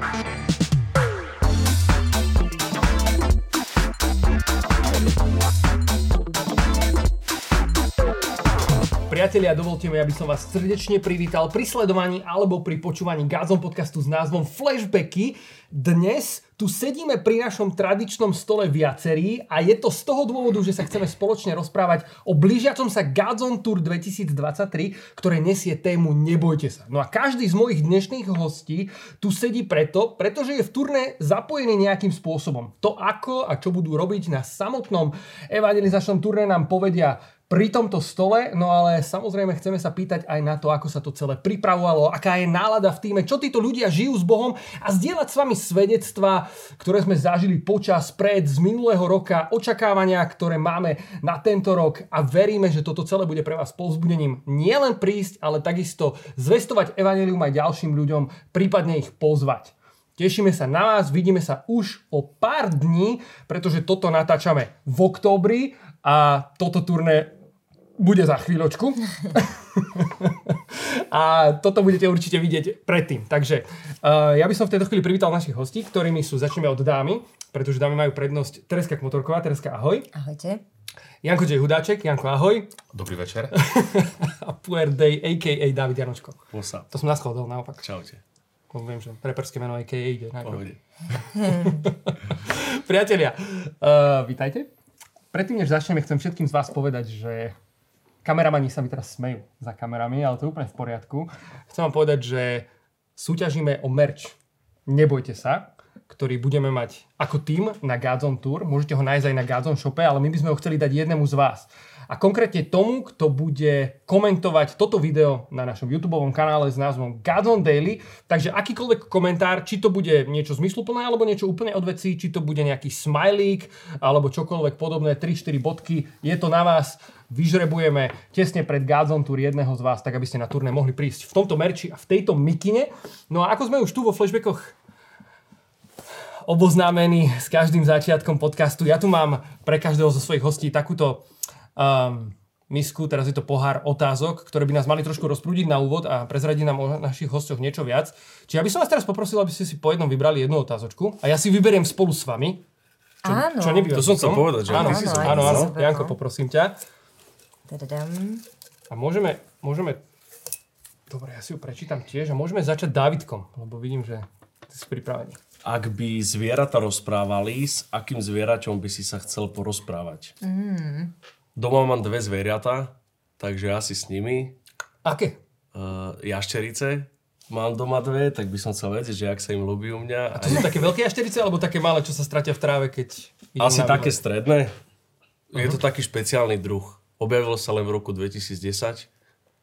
Bye. Priatelia, dovolte mi, aby som vás srdečne privítal pri sledovaní alebo pri počúvaní Gazon podcastu s názvom Flashbacky. Dnes tu sedíme pri našom tradičnom stole viacerí a je to z toho dôvodu, že sa chceme spoločne rozprávať o blížiacom sa Gazon Tour 2023, ktoré nesie tému Nebojte sa. No a každý z mojich dnešných hostí tu sedí preto, pretože je v turné zapojený nejakým spôsobom. To ako a čo budú robiť na samotnom evangelizačnom turné nám povedia pri tomto stole, no ale samozrejme chceme sa pýtať aj na to, ako sa to celé pripravovalo, aká je nálada v týme, čo títo ľudia žijú s Bohom a zdieľať s vami svedectva, ktoré sme zažili počas, pred, z minulého roka, očakávania, ktoré máme na tento rok a veríme, že toto celé bude pre vás povzbudením nielen prísť, ale takisto zvestovať evanelium aj ďalším ľuďom, prípadne ich pozvať. Tešíme sa na vás, vidíme sa už o pár dní, pretože toto natáčame v októbri a toto turné bude za chvíľočku. a toto budete určite vidieť predtým. Takže uh, ja by som v tejto chvíli privítal našich hostí, ktorými sú, začneme od dámy, pretože dámy majú prednosť Tereska Kmotorková. Tereska, ahoj. Ahojte. Janko J. Hudáček. Janko, ahoj. Dobrý večer. a Puer Day, a.k.a. David Janočko. Pusa. To som naschladol naopak. Čaute. Viem, že preperské meno a.k.a. ide. Priatelia, uh, vítajte. Predtým, než začneme, chcem všetkým z vás povedať, že Kameramani sa mi teraz smejú za kamerami, ale to je úplne v poriadku. Chcem vám povedať, že súťažíme o merch. Nebojte sa, ktorý budeme mať ako tým na Gadzon Tour. Môžete ho nájsť aj na Gadzon Shope, ale my by sme ho chceli dať jednému z vás a konkrétne tomu, kto bude komentovať toto video na našom YouTube kanále s názvom Gadon Daily. Takže akýkoľvek komentár, či to bude niečo zmysluplné alebo niečo úplne od veci, či to bude nejaký smajlík alebo čokoľvek podobné, 3-4 bodky, je to na vás. Vyžrebujeme tesne pred Gadzon Tour jedného z vás, tak aby ste na turné mohli prísť v tomto merči a v tejto mikine. No a ako sme už tu vo flashbackoch oboznámení s každým začiatkom podcastu, ja tu mám pre každého zo svojich hostí takúto um, misku, teraz je to pohár otázok, ktoré by nás mali trošku rozprúdiť na úvod a prezradiť nám o našich hostoch niečo viac. Čiže ja by som vás teraz poprosil, aby ste si po jednom vybrali jednu otázočku a ja si vyberiem spolu s vami. Čo, áno. Čo to som chcel povedať, že áno, áno, si áno, áno, áno. Janko, poprosím ťa. Tadadam. A môžeme, môžeme, dobre, ja si ju prečítam tiež a môžeme začať Dávidkom, lebo vidím, že ty si pripravený. Ak by zvieratá rozprávali, s akým zvieraťom by si sa chcel porozprávať? Mm. Doma mám dve zvieratá, takže asi s nimi. Aké? Uh, jašterice. Mám doma dve, tak by som chcel vedieť, že ak sa im ľúbi u mňa. A to sú také veľké jašterice, alebo také malé, čo sa stratia v tráve, keď... Asi také stredné. Uh-huh. Je to taký špeciálny druh. Objavil sa len v roku 2010.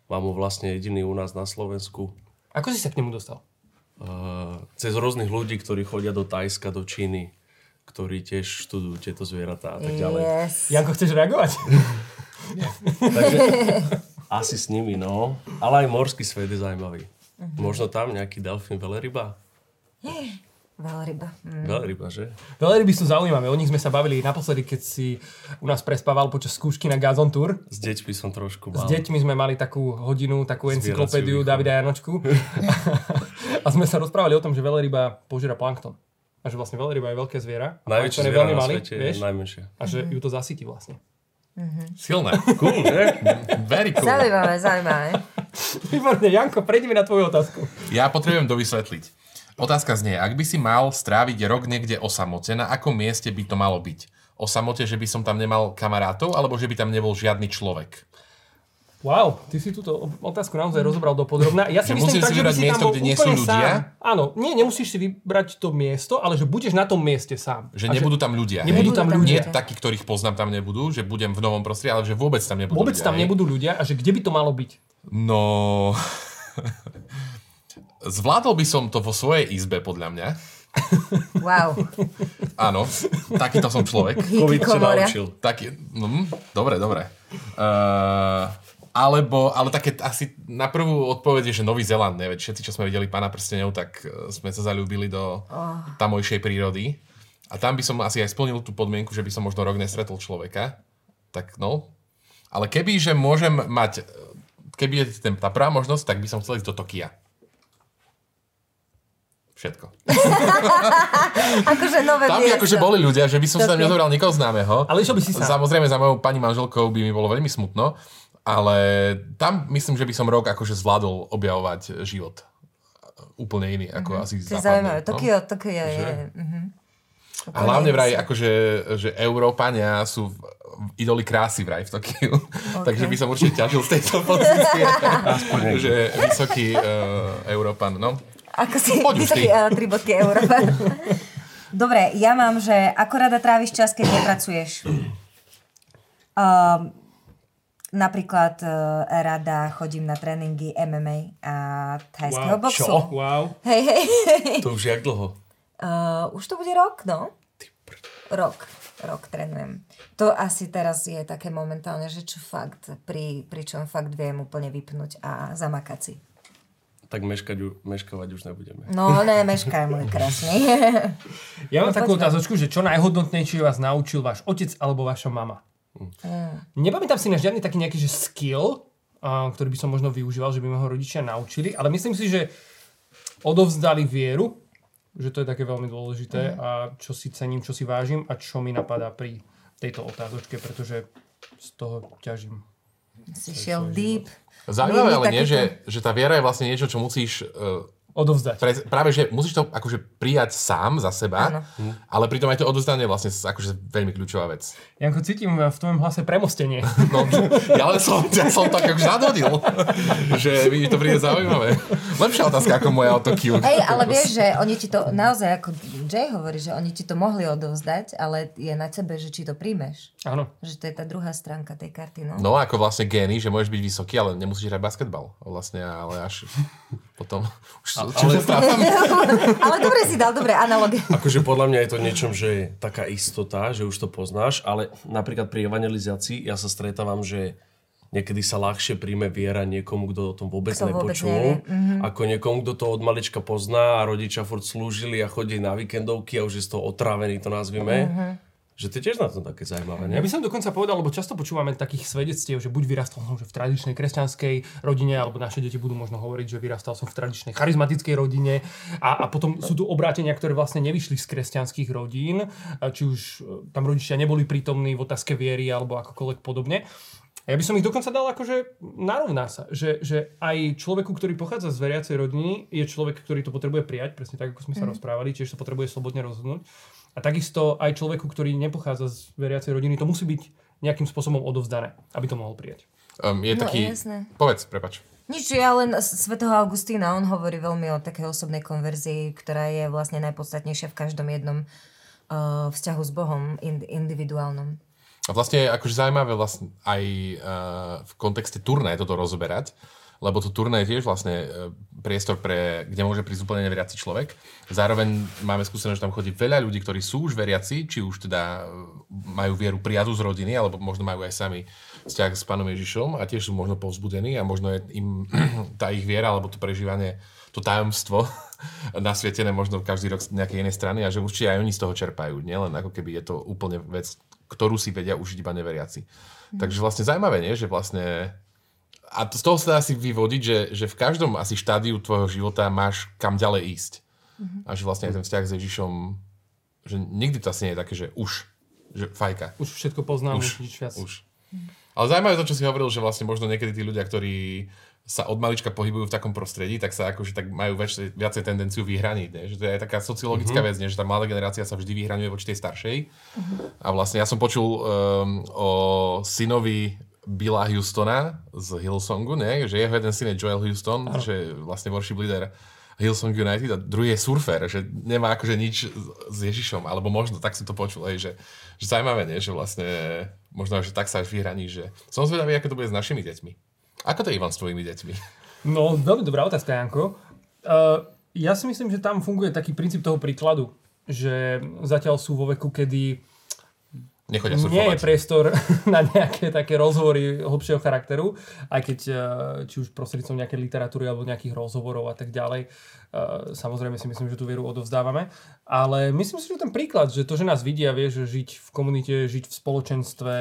Mám ho vlastne jediný u nás na Slovensku. Ako si sa k nemu dostal? Uh, cez rôznych ľudí, ktorí chodia do Tajska, do Číny ktorí tiež študujú tieto zvieratá a tak ďalej. Yes. Janko, chceš reagovať? Takže asi s nimi, no. Ale aj morský svet je zaujímavý. Uh-huh. Možno tam nejaký delfín, veleryba? Veľryba. Mm. Veľryba, že? Veľryby sú zaujímavé. O nich sme sa bavili naposledy, keď si u nás prespával počas skúšky na Gazon Tour. S deťmi som trošku mal. S deťmi sme mali takú hodinu, takú encyklopédiu Davida Janočku. a sme sa rozprávali o tom, že veľryba požiera plankton. A že vlastne veľryba je veľké zviera. Najväčšie je veľmi malý, svete vieš? je najmenšie. A že mm-hmm. ju to zasytí vlastne. Mm-hmm. Silné. Cool, že? Very cool. Zaujímavé, zaujímavé. Výborne, Janko, prejdeme na tvoju otázku. Ja potrebujem dovysvetliť. Otázka znie, ak by si mal stráviť rok niekde o samote, na akom mieste by to malo byť? O samote, že by som tam nemal kamarátov, alebo že by tam nebol žiadny človek? Wow, ty si túto otázku naozaj rozobral do podrobná. Ja si že myslím tak, že by si miesto, kde nie sú ľudia? Sám. Áno, nie, nemusíš si vybrať to miesto, ale že budeš na tom mieste sám. Že nebudú tam ľudia. Nebudú tam ľudia. Nie takí, ktorých poznám, tam nebudú, že budem v novom prostredí, ale že vôbec tam nebudú Vôbec ľudia, tam nebudú ľudia a že kde by to malo byť? No... Zvládol by som to vo svojej izbe, podľa mňa. Wow. Áno, takýto som človek. Covid naučil. Taký, mm, dobre, dobre. Uh, alebo, ale také asi na prvú odpoveď je, že Nový Zeland, neveď všetci, čo sme videli Pána prstenov, tak e, sme sa zalúbili do oh. tamojšej prírody. A tam by som asi aj splnil tú podmienku, že by som možno rok nestretol človeka. Tak no. Ale keby, že môžem mať, keby je ten, tá prvá možnosť, tak by som chcel ísť do Tokia. Všetko. Akože nové Tam by miesto. akože boli ľudia, že by som si tam Ok. nezobral nikoho známeho. Ale išiel by si sám. Samozrejme za mojou pani manželkou by mi bolo veľmi smutno, ale tam myslím, že by som rok akože zvládol objavovať život. Úplne iný, ako asi To západný. zaujímavé. no. Tokio, Tokio je... mhm. A hlavne vraj, akože, že Európania sú idoli krásy vraj v Tokiu. Takže by som určite ťažil z tejto pozície. že vysoký uh, Európan, no. Ako si Poď už vysoký uh, tri bodky Európa. Dobre, ja mám, že ako rada tráviš čas, keď nepracuješ? Um, napríklad uh, rada chodím na tréningy MMA a thajského Wow, boxu. čo? Wow. Hej, hej. To už jak dlho? Uh, už to bude rok, no? Rok. Rok trénujem. To asi teraz je také momentálne, že čo fakt, pri, pričom fakt viem úplne vypnúť a zamakať si. Tak meškať, meškávať už nebudeme. No, ne, meškaj, môj krásny. Ja mám No, takú poďme. otázočku, že čo najhodnotnejšie vás naučil váš otec alebo vaša mama? Mm. Nepamätám si na žiadny taký nejaký že skill, a, ktorý by som možno využíval, že by ma ho rodičia naučili, ale myslím si, že odovzdali vieru, že to je také veľmi Mm. dôležité a čo si cením, čo si vážim a čo mi napadá pri tejto otázočke, pretože z toho ťažím. si šiel deep. Zaujímavé, ale nie, že, že tá viera je vlastne niečo, čo musíš uh, Odovzdať. pre, práve, že musíš to akože prijať sám za seba, ale pritom aj to odozdanie je vlastne akože veľmi kľúčová vec. Janko, cítim v tvojom hlase premostenie. No, ja len som, ja som tak akože nadhodil, že mi to príde zaujímavé. Lepšia otázka ako moja o Tokiu. Hej, ale vieš, že oni ti to, naozaj ako Jay hovorí, že oni ti to mohli odovzdať, ale je na tebe, že či to príjmeš. Áno. Že to je tá druhá stránka tej karty, no. No ako vlastne gény, že môžeš byť vysoký, ale nemusíš hrať basketbal. Vlastne, ale až potom už ale- ale... Ale dobre si dal, dobre analogie. Akože podľa mňa je to niečom, že je taká istota, že už to poznáš, ale napríklad pri evangelizácii ja sa stretávam, že niekedy sa ľahšie príjme viera niekomu, kto o tom vôbec Kto vôbec nepočul, nevie, ako niekomu, kto to od malička pozná a rodičia furt slúžili a chodí na víkendovky a už je z toho otrávený, to nazvime. Že to je tiež na tom také zaujímavé, Ja ne? by som dokonca povedal, lebo často počúvame takých svedectiev, že buď vyrastal som že v tradičnej kresťanskej rodine, alebo naše deti budú možno hovoriť, že vyrastal som v tradičnej charizmatickej rodine a, a potom sú tu obrátenia, ktoré vlastne nevyšli z kresťanských rodín, či už e, tam rodičia neboli prítomní v otázke viery alebo akokoľvek podobne. A ja by som ich dokonca dal akože narovná sa, že, že aj človeku, ktorý pochádza z veriacej rodiny, je človek, ktorý to potrebuje prijať, presne tak, ako sme sa rozprávali, tiež sa potrebuje slobodne rozhodnúť. A takisto aj človeku, ktorý nepochádza z veriacej rodiny, to musí byť nejakým spôsobom odovzdané, aby to mohol prijať. Um, je No, taký... jasné. Povedz, prepač. Nič, ja len z svätého Augustína, on hovorí veľmi o takej osobnej konverzii, ktorá je vlastne najpodstatnejšia v každom jednom uh, vzťahu s Bohom, ind- individuálnom. A vlastne je akože zaujímavé vlastne aj uh, v kontexte turné toto rozoberať, lebo to turné je tiež vlastne uh, priestor, pre, kde môže prísť úplne neveriaci človek. Zároveň máme skúsenosť, že tam chodí veľa ľudí, ktorí sú už veriaci, či už teda uh, majú vieru prijatú z rodiny, alebo možno majú aj sami vzťah s pánom Ježišom a tiež sú možno povzbudení a možno je im tá ich viera alebo to prežívanie, to tajomstvo nasvietené možno každý rok z nejakej inej strany a že určite aj oni z toho čerpajú. Nielen ako keby je to úplne vec, ktorú si vedia užiť iba neveriaci. Takže vlastne zaujímavé, nie? že vlastne a to- z toho sa dá asi vyvodiť, že, že v každom asi štádiu tvojho života máš kam ďalej ísť. A že vlastne aj ten vzťah s Ježišom, že nikdy to asi nie je také, že už, že fajka. Už všetko poznám, už, nič viac. Už. Ale zaujímavé to, čo si hovoril, že vlastne možno niekedy tí ľudia, ktorí sa od malička pohybujú v takom prostredí, tak sa akože tak majú väč, viacej tendenciu vyhraniť. Ne? Že to je aj taká sociologická Mhm. vec, nie? že tá mladá generácia sa vždy vyhraňuje voči tej staršej. A vlastne ja som počul um, o synovi Billa Houstona z Hillsongu, ne? že jeho jeden syn je Joel Houston, že vlastne worship leader Hillsong United a druhý je surfer, že nemá akože nič s Ježišom, alebo možno, tak som to počul, hej, že, že zaujímavé, nie? že vlastne možno, že tak sa až vyhraní, že som zvedavý, ako to bude s našimi deťmi. Ako to je Ivan s tvojimi deťmi? No, veľmi dobrá otázka, Janko. Uh, ja si myslím, že tam funguje taký princíp toho príkladu, že zatiaľ sú vo veku, kedy Nechodia nie je surfovať. priestor na nejaké také rozhovory hlbšieho charakteru, aj keď eh, či už prostredníctvom nejakej literatúry alebo nejakých rozhovorov a tak ďalej. Eh, Samozrejme si myslím, že tú vieru odovzdávame. Ale myslím si, že ten príklad, že to, že nás vidia, vie, že žiť v komunite, žiť v spoločenstve,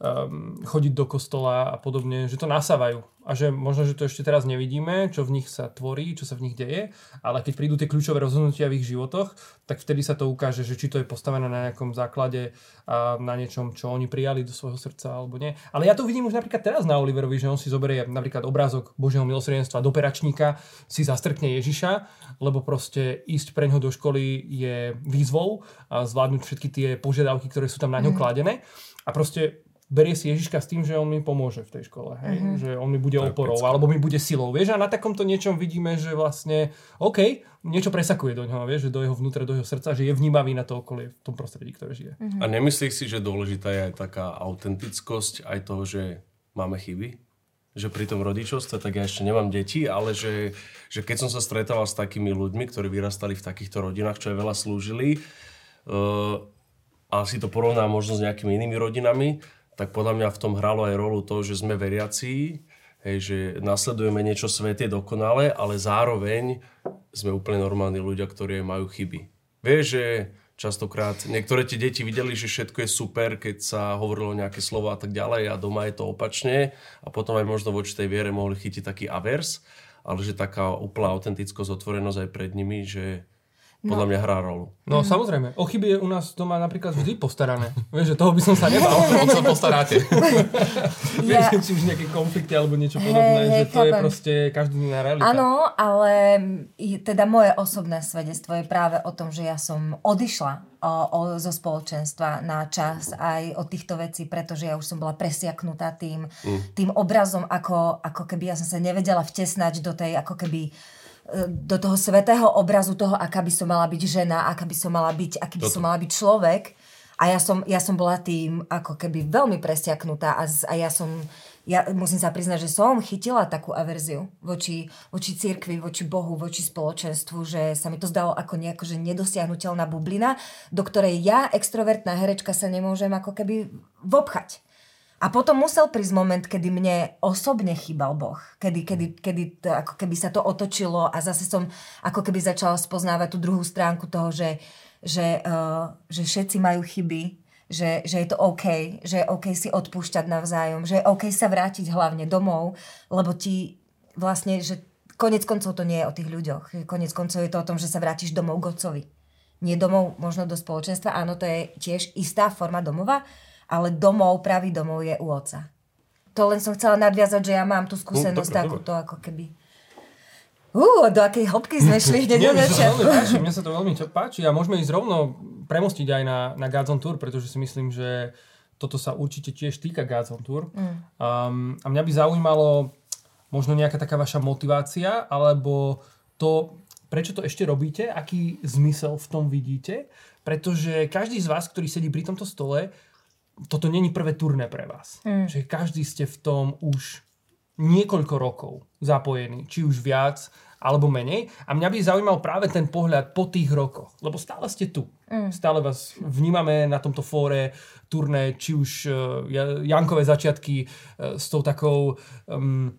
um, chodiť do kostola a podobne, že to nasávajú a že možno, že to ešte teraz nevidíme, čo v nich sa tvorí, čo sa v nich deje, ale keď prídu tie kľúčové rozhodnutia v ich životoch, tak vtedy sa to ukáže, že či to je postavené na nejakom základe a na niečom, čo oni prijali do svojho srdca alebo nie. Ale ja to vidím už napríklad teraz na Oliverovi, že on si zoberie napríklad obrázok Božieho milosrdenstva do peračníka, si zastrkne Ježiša, lebo proste ísť pre ňoho do školy je výzvou a zvládnuť všetky tie požiadavky, ktoré sú tam na ňo mm. kladené. A proste berie si Ježiška s tým, že on mi pomôže v tej škole, hej? Mm-hmm. že on mi bude to oporou, alebo mi bude silou, vieš, a na takomto niečom vidíme, že vlastne, OK, niečo presakuje do ňoho, vieš, že do jeho vnútra, do jeho srdca, že je vnímavý na to okolie v tom prostredí, ktoré žije. Mm-hmm. A nemyslíš si, že dôležitá je aj taká autentickosť, aj toho, že máme chyby? Že pri tom rodičovstve, tak ja ešte nemám deti, ale že, že keď som sa stretával s takými ľuďmi, ktorí vyrastali v takýchto rodinách, čo aj veľa slúžili, uh, a si to porovná možno s nejakými inými rodinami, tak podľa mňa v tom hralo aj rolu to, že sme veriaci, hej, že nasledujeme niečo sveté dokonale, ale zároveň sme úplne normálni ľudia, ktorí majú chyby. Vieš, že častokrát. Niektoré tie deti videli, že všetko je super, keď sa hovorilo nejaké slova a tak ďalej a doma je to opačne. A potom aj možno voči tej viere mohli chytiť taký avers, ale že taká úplná autentickosť, otvorenosť aj pred nimi, že podľa no. mňa hrá rolu. No mm. samozrejme. O chyby je u nás doma napríklad vždy postarané. Vieš, že toho by som sa nebal. On sa postaráte. ja... Vieš, či už nejaké konflikty alebo niečo podobné, hey, že to chápem. je proste každodná realita. Áno, ale teda moje osobné svedectvo je práve o tom, že ja som odišla o, o, zo spoločenstva na čas aj od týchto vecí, pretože ja už som bola presiaknutá tým, mm. tým obrazom, ako, ako keby ja som sa nevedela vtesnať do tej ako keby do toho svetého obrazu toho, aká by som mala byť žena, aká by som mala byť, aký by som mala byť človek. A ja som, ja som bola tým ako keby veľmi presiaknutá a, a ja som, ja musím sa priznať, že som chytila takú averziu voči, voči církvi, voči Bohu, voči spoločenstvu, že sa mi to zdalo ako nejako, že nedosiahnutelná bublina, do ktorej ja, extrovertná herečka, sa nemôžem ako keby vobchať. A potom musel prísť moment, kedy mne osobne chýbal Boh. Kedy, kedy, kedy to, ako keby sa to otočilo a zase som ako keby začala spoznávať tú druhú stránku toho, že, že, uh, že všetci majú chyby, že, že je to OK, že je OK si odpúšťať navzájom, že je OK sa vrátiť hlavne domov, lebo ti vlastne, že konec koncov to nie je o tých ľuďoch. Konec koncov je to o tom, že sa vrátiš domov k otcovi. Nie domov možno do spoločenstva, áno, to je tiež istá forma domova, ale domov, pravý domov je u oca. To len som chcela nadviazať, že ja mám tú skúsenosť no, takúto ako keby... Uú, do akej hĺbky sme šli hneď na začiatku. Mne sa to veľmi páči a môžeme ísť rovno premostiť aj na, na Gods Tour, pretože si myslím, že toto sa určite tiež týka Gods Tour. Mm. Um, a mňa by zaujímalo možno nejaká taká vaša motivácia, alebo to, prečo to ešte robíte, aký zmysel v tom vidíte, pretože každý z vás, ktorý sedí pri tomto stole, toto není prvé turné pre vás. Mm. Že každý ste v tom už niekoľko rokov zapojení, či už viac alebo menej. A mňa by zaujímal práve ten pohľad po tých rokoch, lebo stále ste tu. Mm. Stále vás vnímame na tomto fóre turné, či už uh, Jankové začiatky uh, s tou takou um,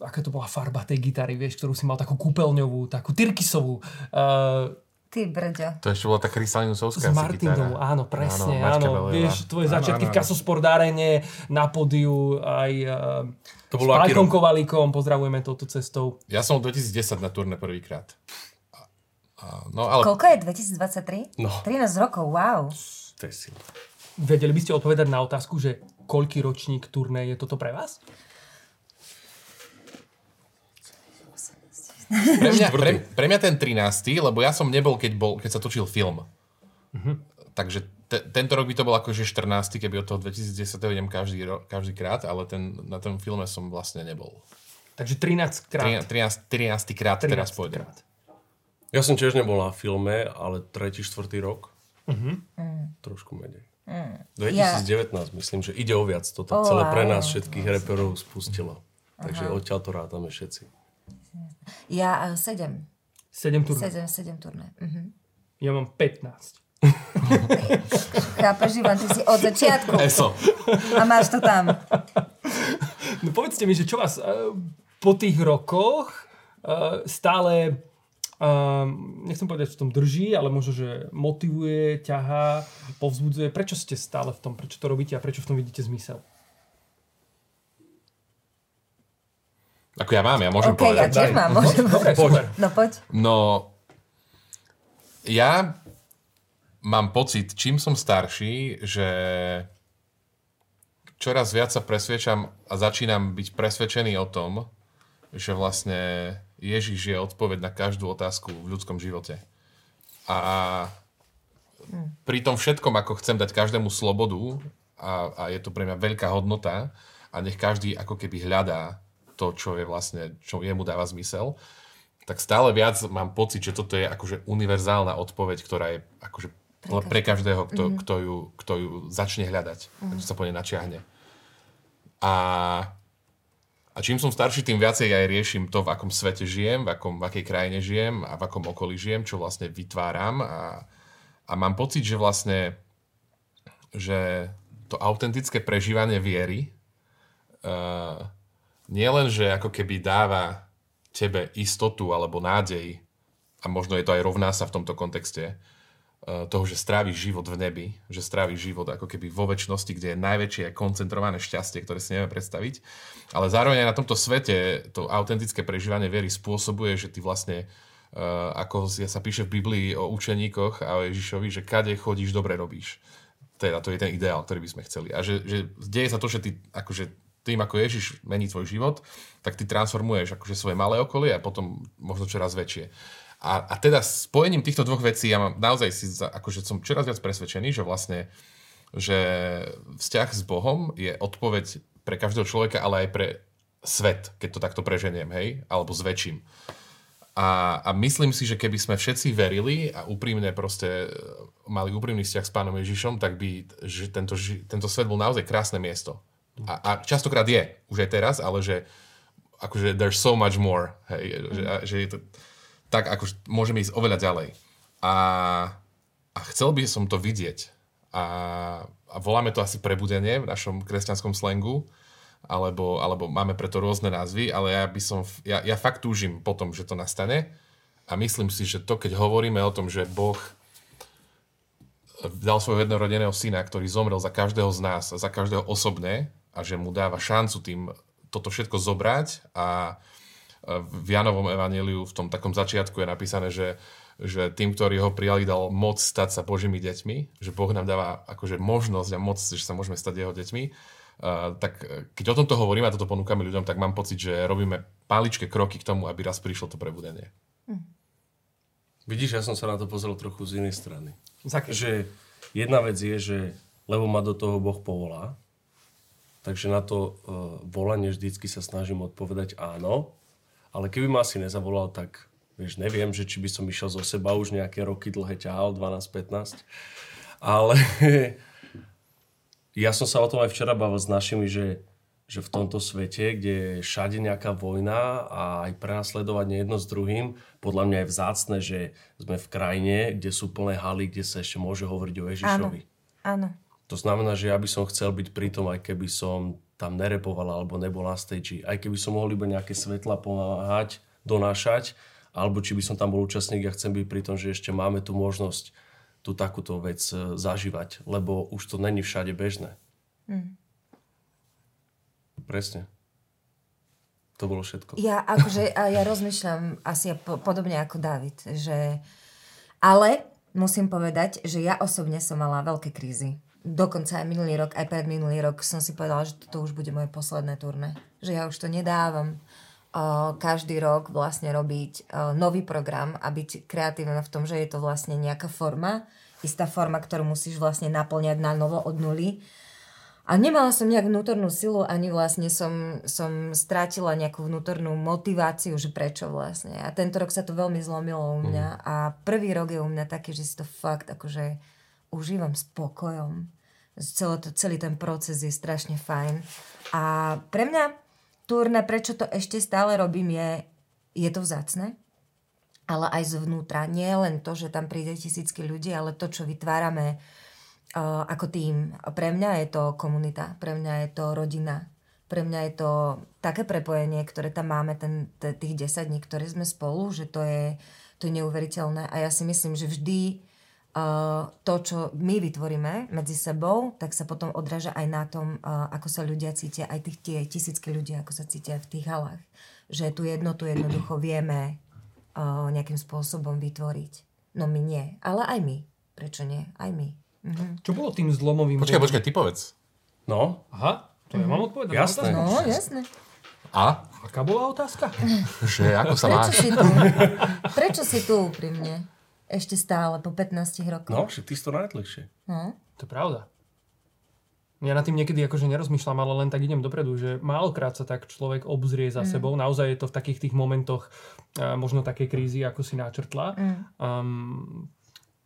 aká to bola farba tej gitary, vieš, ktorú si mal takú kúpeľňovú, takú tyrkisovú. Uh, Ty brďo. To ešte bola tá Krystalinusovská S Martinou, áno, presne, áno. áno. Vieš, tvoje áno, začiatky áno, v Kasosport arene, na podiu, aj uh, to bolo s Pajkom Kovalíkom, pozdravujeme touto cestou. Ja som 2010 na turné prvýkrát. No, ale... Koľko je? 2023? No. 13 rokov, wow. To je silné. Vedeli by ste odpovedať na otázku, že koľký ročník turné je toto pre vás? Pre mňa, pre, pre mňa ten 13. lebo ja som nebol, keď, bol, keď sa točil film. Uh-huh. Takže te, tento rok by to bol akože 14. keby od toho 2010. idem každý, ro, každý krát, ale ten, na tom filme som vlastne nebol. Takže 13 krát. 13, 13, 13 krát 13 teraz pôjdem. Krát. Ja som tiež nebol na filme, ale tretí, štvrtý rok. Uh-huh. Mm. Trošku menej. Mm. 2019 ja. myslím, že ide o viac. Oh, celé pre nás všetkých reperov spustilo. Takže odtiaľ to rátame všetci. Ja uh, sedem. Sedem turné. Sedem, sedem turné. Uh-huh. Ja mám 15. Chápeš, Ivan, ty si od začiatku. Eso. A máš to tam. No povedzte mi, že čo vás uh, po tých rokoch uh, stále uh, nechcem povedať, že v tom drží, ale možno, že motivuje, ťahá, povzbudzuje. Prečo ste stále v tom? Prečo to robíte a prečo v tom vidíte zmysel? Ako ja mám, ja môžem OK, ja povedať. tiež mám, môžem Dobre, super. No poď. No, ja mám pocit, čím som starší, že čoraz viac sa presvedčam a začínam byť presvedčený o tom, že vlastne Ježiš je odpoveď na každú otázku v ľudskom živote. A pri tom všetkom, ako chcem dať každému slobodu, a, a je to pre mňa veľká hodnota, a nech každý ako keby hľadá to, čo je vlastne, čo jemu dáva zmysel, tak stále viac mám pocit, že toto je akože univerzálna odpoveď, ktorá je akože pre, pre každého, kto, mm-hmm. kto, ju, kto ju začne hľadať, mm-hmm. sa po nej načiahne. A, a čím som starší, tým viacej aj riešim to, v akom svete žijem, v, akom, v akej krajine žijem a v akom okolí žijem, čo vlastne vytváram a, a mám pocit, že vlastne že to autentické prežívanie viery uh, nie len, že ako keby dáva tebe istotu alebo nádej, a možno je to aj rovná sa v tomto kontexte, uh, toho, že stráviš život v nebi, že stráviš život ako keby vo väčšnosti, kde je najväčšie koncentrované šťastie, ktoré si nevieme predstaviť. Ale zároveň aj na tomto svete to autentické prežívanie viery spôsobuje, že ty vlastne uh, ako sa píše v Biblii o učeníkoch a o Ježišovi, že kade chodíš, dobre robíš. Teda to je ten ideál, ktorý by sme chceli. A že, že deje sa to, že ty akože tým, ako Ježiš mení tvoj život, tak ty transformuješ akože svoje malé okolie a potom možno čoraz väčšie. A, a teda spojením týchto dvoch vecí ja mám naozaj si, akože som čoraz viac presvedčený, že vlastne že vzťah s Bohom je odpoveď pre každého človeka, ale aj pre svet, keď to takto preženiem, hej, alebo zväčším. A, a myslím si, že keby sme všetci verili a úprimne proste e, mali úprimný vzťah s pánom Ježišom, tak by že tento, tento svet bol naozaj krásne miesto. A, a častokrát je, už aj teraz, ale že akože there's so much more, hej, že, a, že je to tak, akože môžeme ísť oveľa ďalej. A, a chcel by som to vidieť. A, a voláme to asi prebudenie v našom kresťanskom slangu, alebo, alebo máme preto rôzne názvy, ale ja by som, ja, ja fakt túžim po tom, že to nastane a myslím si, že to, keď hovoríme o tom, že Boh dal svojho jednorodeného syna, ktorý zomrel za každého z nás, za každého osobne a že mu dáva šancu tým toto všetko zobrať a v Janovom evaneliu v tom takom začiatku je napísané, že, že tým, ktorí ho prijali, dal moc stať sa Božími deťmi, že Boh nám dáva akože možnosť a moc, že sa môžeme stať jeho deťmi. Uh, tak eh, keď o tomto hovoríme a toto ponúkame ľuďom, tak mám pocit, že robíme paličké kroky k tomu, aby raz prišlo to prebudenie. Vidíš, ja som sa na to pozrel trochu z inej strany. Z akej? Že jedna vec je, že lebo ma do toho Boh povolá, takže na to uh, volanie vždycky sa snažím odpovedať áno, ale keby ma asi nezavolal, tak vieš, neviem, že či by som išiel zo seba už nejaké roky dlhé ťahal, 12-15, ale ja som sa o tom aj včera bavil s našimi, že, že v tomto svete, kde je všade nejaká vojna a aj prenasledovanie jedno s druhým, podľa mňa je vzácne, že sme v krajine, kde sú plné haly, kde sa ešte môže hovoriť o Áno, Ježišovi. áno. To znamená, že ja by som chcel byť pri tom, aj keby som tam nerepoval alebo nebol na stage, aj keby som mohol iba nejaké svetla pomáhať, donášať, alebo či by som tam bol účastník, ja chcem byť pri tom, že ešte máme tu možnosť tú takúto vec e, zažívať, lebo už to není všade bežné. Presne. To bolo všetko. Ja akože, ja rozmýšľam asi po, podobne ako David, že... Ale musím povedať, že ja osobne som mala veľké krízy. Dokonca aj minulý rok, aj pred minulý rok som si povedala, že toto už bude moje posledné turné. Že ja už to nedávam. Uh, každý rok vlastne robiť uh, nový program a byť kreatívna v tom, že je to vlastne nejaká forma, istá forma, ktorú musíš vlastne naplňať na novo od nuly. A nemala som nejak vnútornú silu, ani vlastne som, som strátila nejakú vnútornú motiváciu, že prečo vlastne. A tento rok sa to veľmi zlomilo u mňa. A prvý rok je u mňa taký, že si to fakt akože užívam spokojom. Celé to, celý ten proces je strašne fajn. A pre mňa turné, prečo to ešte stále robím, je, je to vzácne, ale aj zvnútra. Nie len to, že tam príde tisícky ľudí, ale to, čo vytvárame uh, ako tým. Pre mňa je to komunita, pre mňa je to rodina, pre mňa je to také prepojenie, ktoré tam máme, ten, t- tých 10 dní, ktoré sme spolu, že to je, to je neuveriteľné. A ja si myslím, že vždy to, čo my vytvoríme medzi sebou, tak sa potom odráža aj na tom, ako sa ľudia cítia, aj tých tie tisícky ľudí, ako sa cítia v tých halách. že tú jednotu jednoducho vieme nejakým spôsobom vytvoriť. No my nie, ale aj my. Prečo nie? Aj my. Čo bolo tým zlomovým? Počkaj, počkaj, ty povedz. No, Aha, to ja mám odpovedať. Jasné. No, jasné. A? Aká bola otázka? Že ako sa Prečo máš? si tu? Prečo si tu úprimne? Ešte stále, po 15 rokoch. no, však ty si to najdlhšie. No. To je pravda. Ja na tým niekedy akože nerozmýšľam, ale len tak idem dopredu, že málokrát sa tak človek obzrie za sebou. Naozaj je to v takých tých momentoch uh, možno také krízy, ako si načrtla, um,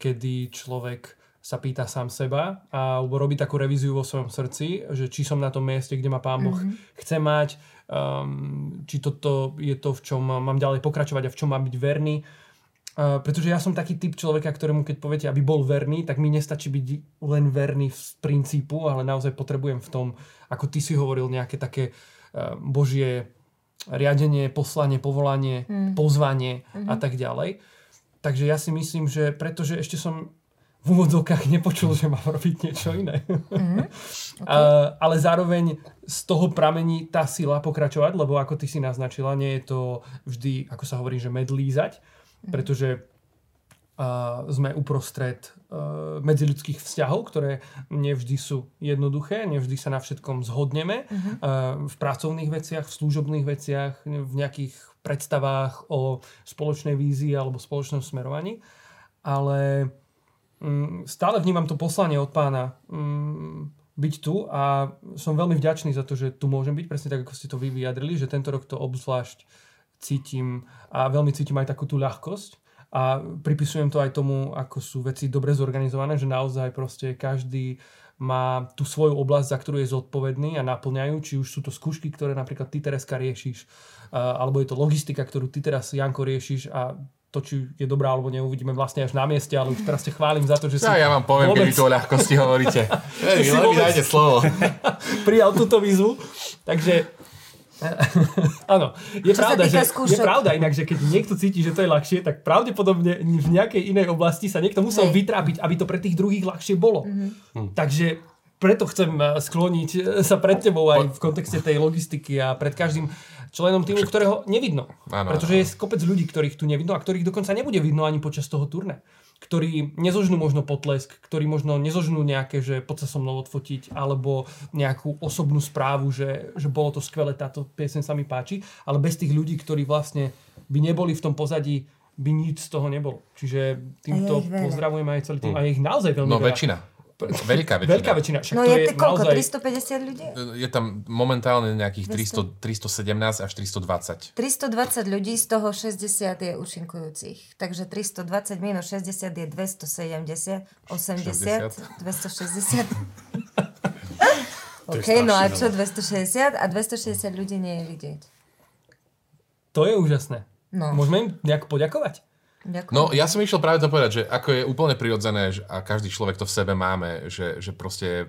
kedy človek sa pýta sám seba a robí takú revíziu vo svojom srdci, že či som na tom mieste, kde ma Pán Boh chce mať, um, či toto je to, v čom mám ďalej pokračovať a v čom mám byť verný. Uh, pretože ja som taký typ človeka, ktorému keď poviete, aby bol verný, tak mi nestačí byť len verný z princípu, ale naozaj potrebujem v tom, ako ty si hovoril, nejaké také uh, božie riadenie, poslanie, povolanie, pozvanie a tak ďalej. Takže ja si myslím, že pretože ešte som v úvodzovkách nepočul, že mám robiť niečo iné. A- ale zároveň z toho pramení tá sila pokračovať, lebo ako ty si naznačila, nie je to vždy, ako sa hovorí, že medlízať, pretože a sme uprostred uh, medziľudských vzťahov, ktoré nevždy sú jednoduché, nevždy sa na všetkom zhodneme. Uh, v pracovných veciach, v služobných veciach, v nejakých predstavách o spoločnej vízii alebo spoločnom smerovaní. Ale mm, stále vnímam to poslanie od pána mm, byť tu a som veľmi vďačný za to, že tu môžem byť, presne tak, ako ste to vy vyjadrili, že tento rok to obzvlášť cítim a veľmi cítim aj takú tú ľahkosť a pripisujem to aj tomu, ako sú veci dobre zorganizované, že naozaj proste každý má tú svoju oblasť, za ktorú je zodpovedný a naplňajú, či už sú to skúšky, ktoré napríklad ty, Tereska, riešiš, alebo je to logistika, ktorú ty teraz, Janko, riešiš a to, či je dobrá alebo neuvidíme vlastne až na mieste, ale už teraz te chválim za to, že si Ja, ja vám poviem, keď vôbec vy to o ľahkosti hovoríte. Ej, si vy vôbec- slovo. prijal túto výzvu. Takže Áno, je Čo pravda, že, skúšok. je pravda inak, že keď niekto cíti, že to je ľahšie, tak pravdepodobne v nejakej inej oblasti sa niekto musel Hej. vytrápiť, aby to pre tých druhých ľahšie bolo. Mhm. Takže preto chcem eh, skloniť eh, sa pred tebou aj v kontexte tej logistiky a pred každým členom týmu, ktorého nevidno. Áno, Pretože je kopec ľudí, ktorých tu nevidno a ktorých dokonca nebude vidno ani počas toho turné. Ktorí nezožnú možno potlesk, ktorí možno nezožnú nejaké, že poď sa so mnou odfotiť, alebo nejakú osobnú správu, že, že bolo to skvelé, táto piesen sa mi páči, ale bez tých ľudí, ktorí vlastne by neboli v tom pozadí, by nič z toho nebolo. Čiže týmto A je ich veľa. pozdravujem aj celý tým. A je ich naozaj veľmi No veľa. väčšina. Veľká väčšina. Veľká väčšina. Však No to je, je, to koľko? naozaj... 350 ľudí? Je tam momentálne nejakých 300, 317 až 320. 320 ľudí, z toho 60 je účinkujúcich. Takže 320 minus 60 je 270, 80, 260. OK, no a čo 260? A 260 ľudí nie je vidieť. To je úžasné. No. Môžeme im nejak poďakovať? Ďakujem. No, ja som išiel práve to povedať, že ako je úplne prirodzené, že, a každý človek to v sebe máme, že, že proste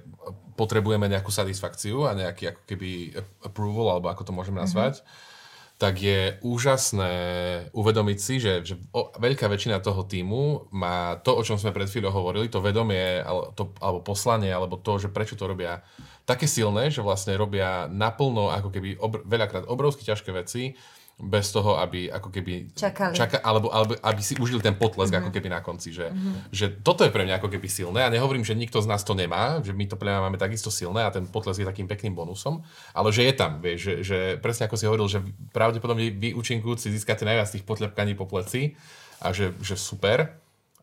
potrebujeme nejakú satisfakciu a nejaký ako keby approval, alebo ako to môžeme nazvať, tak je úžasné uvedomiť si, že, že o, veľká väčšina toho týmu má to, o čom sme pred chvíľou hovorili, to vedomie, alebo, to, alebo poslanie, alebo to, že prečo to robia také silné, že vlastne robia naplno ako keby obr- veľakrát obrovsky ťažké veci, bez toho, aby ako keby... Čakali. Čaka, alebo, alebo aby si užili ten potlesk mm-hmm. ako keby na konci. Že, mm-hmm. že toto je pre mňa ako keby silné. A nehovorím, že nikto z nás to nemá, že my to pre mňa máme takisto silné a ten potlesk je takým pekným bonusom. Ale že je tam, vieš, že, že presne ako si hovoril, že pravdepodobne vy účinkujúci získate najviac tých potlepkaní po pleci a že, že super.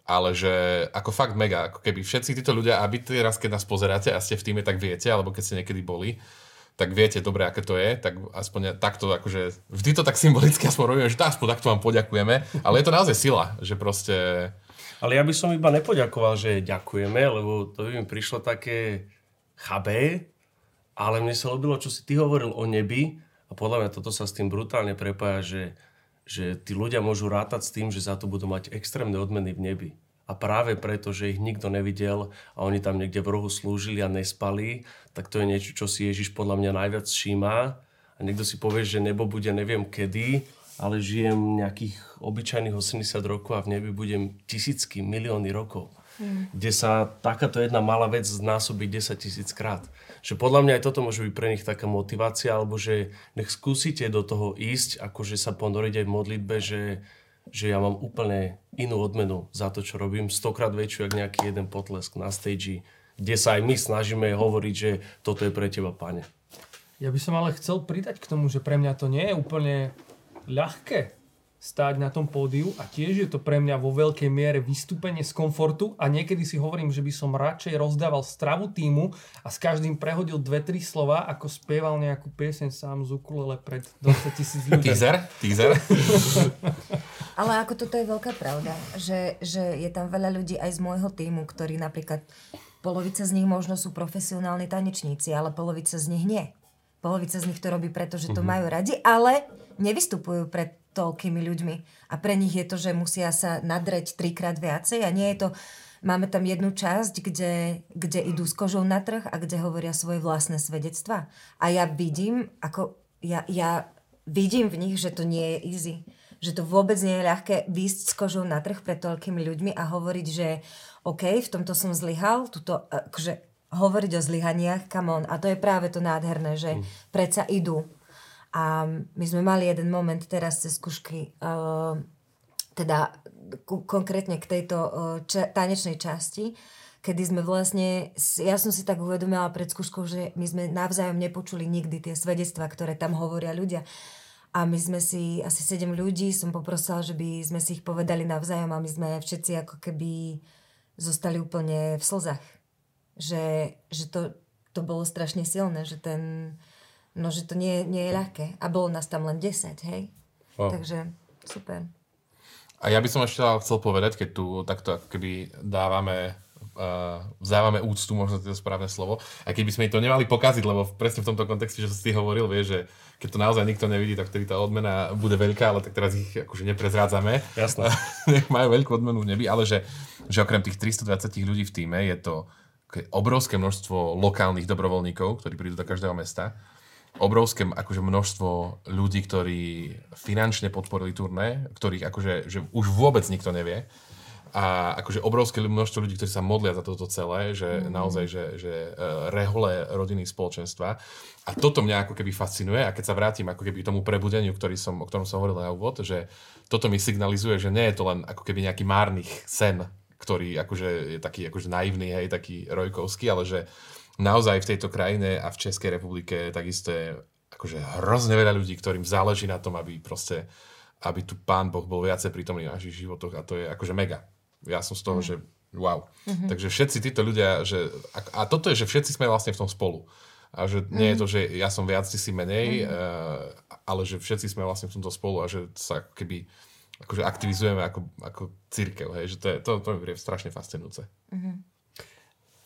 Ale že ako fakt mega, ako keby všetci títo ľudia, aby teraz, keď nás pozeráte a ste v týme, tak viete, alebo keď ste niekedy boli, tak viete dobre, aké to je, tak aspoň takto, akože vždy to tak symbolicky aspoň robíme, že to aspoň takto vám poďakujeme, ale je to naozaj sila, že proste... Ale ja by som iba nepoďakoval, že ďakujeme, lebo to by mi prišlo také chabé, ale mne sa ľúbilo, čo si ty hovoril o nebi a podľa mňa toto sa s tým brutálne prepája, že, že tí ľudia môžu rátať s tým, že za to budú mať extrémne odmeny v nebi. A práve preto, že ich nikto nevidel a oni tam niekde v rohu slúžili a nespali, tak to je niečo, čo si Ježiš podľa mňa najviac všíma. A niekto si povie, že nebo bude neviem kedy, ale žijem nejakých obyčajných 80 rokov a v nebi budem tisícky, milióny rokov. mm. kde sa takáto jedna malá vec znásobí 10 tisíc krát. Že podľa mňa aj toto môže byť pre nich taká motivácia, alebo že nech skúsite do toho ísť, akože sa ponoriť aj v modlitbe, že, že ja mám úplne inú odmenu za to, čo robím, stokrát väčšiu, ako nejaký jeden potlesk na stage, kde sa aj my snažíme hovoriť, že toto je pre teba, pane. Ja by som ale chcel pridať k tomu, že pre mňa to nie je úplne ľahké stáť na tom pódiu a tiež je to pre mňa vo veľkej miere vystúpenie z komfortu a niekedy si hovorím, že by som radšej rozdával stravu týmu a s každým prehodil dve, tri slova, ako spieval nejakú pieseň sám z ukulele pred 20 tisíc ľudí. Teaser? Teaser? Ale ako toto je veľká pravda, že, že je tam veľa ľudí aj z môjho týmu, ktorí napríklad polovica z nich možno sú profesionálni tanečníci, ale polovica z nich nie. Polovica z nich to robí preto, že to mm-hmm. majú radi, ale nevystupujú pred toľkými ľuďmi. A pre nich je to, že musia sa nadreť trikrát viacej a nie je to... Máme tam jednu časť, kde, kde idú s kožou na trh a kde hovoria svoje vlastné svedectva. A ja vidím, ako ja, ja vidím v nich, že to nie je easy. Že to vôbec nie je ľahké výjsť s kožou na trh pred toľkými ľuďmi a hovoriť, že OK, v tomto som zlyhal, tuto, akože hovoriť o zlyhaniach, come on. A to je práve to nádherné, že mm. predsa idú. A my sme mali jeden moment teraz cez skúšky, uh, teda konkrétne k tejto ča, tanečnej časti, kedy sme vlastne, ja som si tak uvedomila pred skúškou, že my sme navzájom nepočuli nikdy tie svedectvá, ktoré tam hovoria ľudia. A my sme si, asi sedem ľudí, som poprosila, že by sme si ich povedali navzájom a my sme všetci ako keby zostali úplne v slzách že, že to, to bolo strašne silné, že ten, no že to nie, nie je ľahké. A bolo nás tam len 10, hej? Oh. Takže super. A ja by som ešte chcel povedať, keď tu takto keby dávame uh, vzdávame úctu, možno to je správne slovo. A keby sme to nemali pokaziť, lebo presne v tomto kontexte, že si hovoril, vie, že keď to naozaj nikto nevidí, tak vtedy tá odmena bude veľká, ale tak teraz ich akože neprezrádzame. Jasné. Nech majú veľkú odmenu v nebi, ale že, že okrem tých 320 ľudí v týme je to obrovské množstvo lokálnych dobrovoľníkov, ktorí prídu do každého mesta, obrovské akože množstvo ľudí, ktorí finančne podporili turné, ktorých akože že už vôbec nikto nevie. A akože obrovské množstvo ľudí, ktorí sa modlia za toto celé, že mm. naozaj, že, že uh, rehole rodiny spoločenstva. A toto mňa ako keby fascinuje a keď sa vrátim ako keby k tomu prebudeniu, ktorý som, o ktorom som hovoril na úvod, že toto mi signalizuje, že nie je to len ako keby nejaký márny sen ktorý akože je taký akože naivný, hej, taký rojkovský, ale že naozaj v tejto krajine a v Českej republike takisto je akože hrozne veľa ľudí, ktorým záleží na tom, aby proste, aby tu Pán Boh bol viacej prítomný v našich životoch a to je akože mega. Ja som z toho, mm. že wow. Mm-hmm. Takže všetci títo ľudia, že, a, a toto je, že všetci sme vlastne v tom spolu. A že nie je to, že ja som viac, ty si menej, mm. uh, ale že všetci sme vlastne v tomto spolu a že sa keby akože aktivizujeme ako, ako církev, hej, že to je, to, to je strašne fascinujúce. Mm-hmm.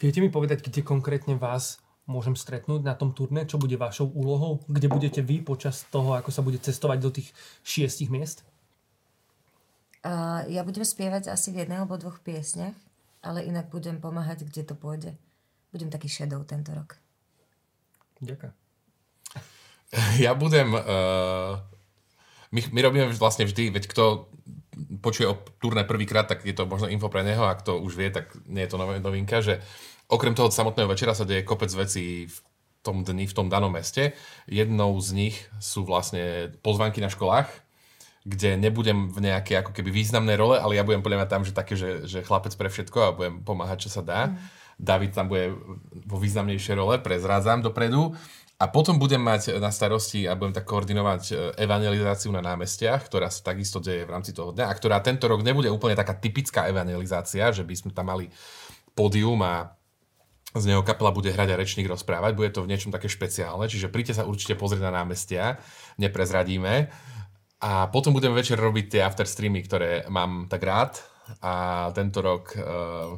Viete mi povedať, kde konkrétne vás môžem stretnúť na tom turné, čo bude vašou úlohou, kde budete vy počas toho, ako sa bude cestovať do tých šiestich miest? Uh, ja budem spievať asi v jednej alebo dvoch piesniach, ale inak budem pomáhať, kde to pôjde. Budem taký shadow tento rok. Ďakujem. Ja budem uh, my, my robíme vlastne vždy, veď kto počuje o turné prvýkrát, tak je to možno info pre neho, ak to už vie, tak nie je to novinka, že okrem toho samotného večera sa deje kopec vecí v tom dni, v tom danom meste. Jednou z nich sú vlastne pozvanky na školách, kde nebudem v nejakej ako keby významnej role, ale ja budem podľa mňa tam, že také, že, že chlapec pre všetko a budem pomáhať, čo sa dá. Mm. David tam bude vo významnejšej role, prezrádzam dopredu. A potom budem mať na starosti a budem tak koordinovať e, evangelizáciu na námestiach, ktorá sa takisto deje v rámci toho dňa a ktorá tento rok nebude úplne taká typická evangelizácia, že by sme tam mali pódium a z neho kapela bude hrať a rečník rozprávať. Bude to v niečom také špeciálne, čiže príďte sa určite pozrieť na námestia, neprezradíme. A potom budeme večer robiť tie after streamy, ktoré mám tak rád. A tento rok uh,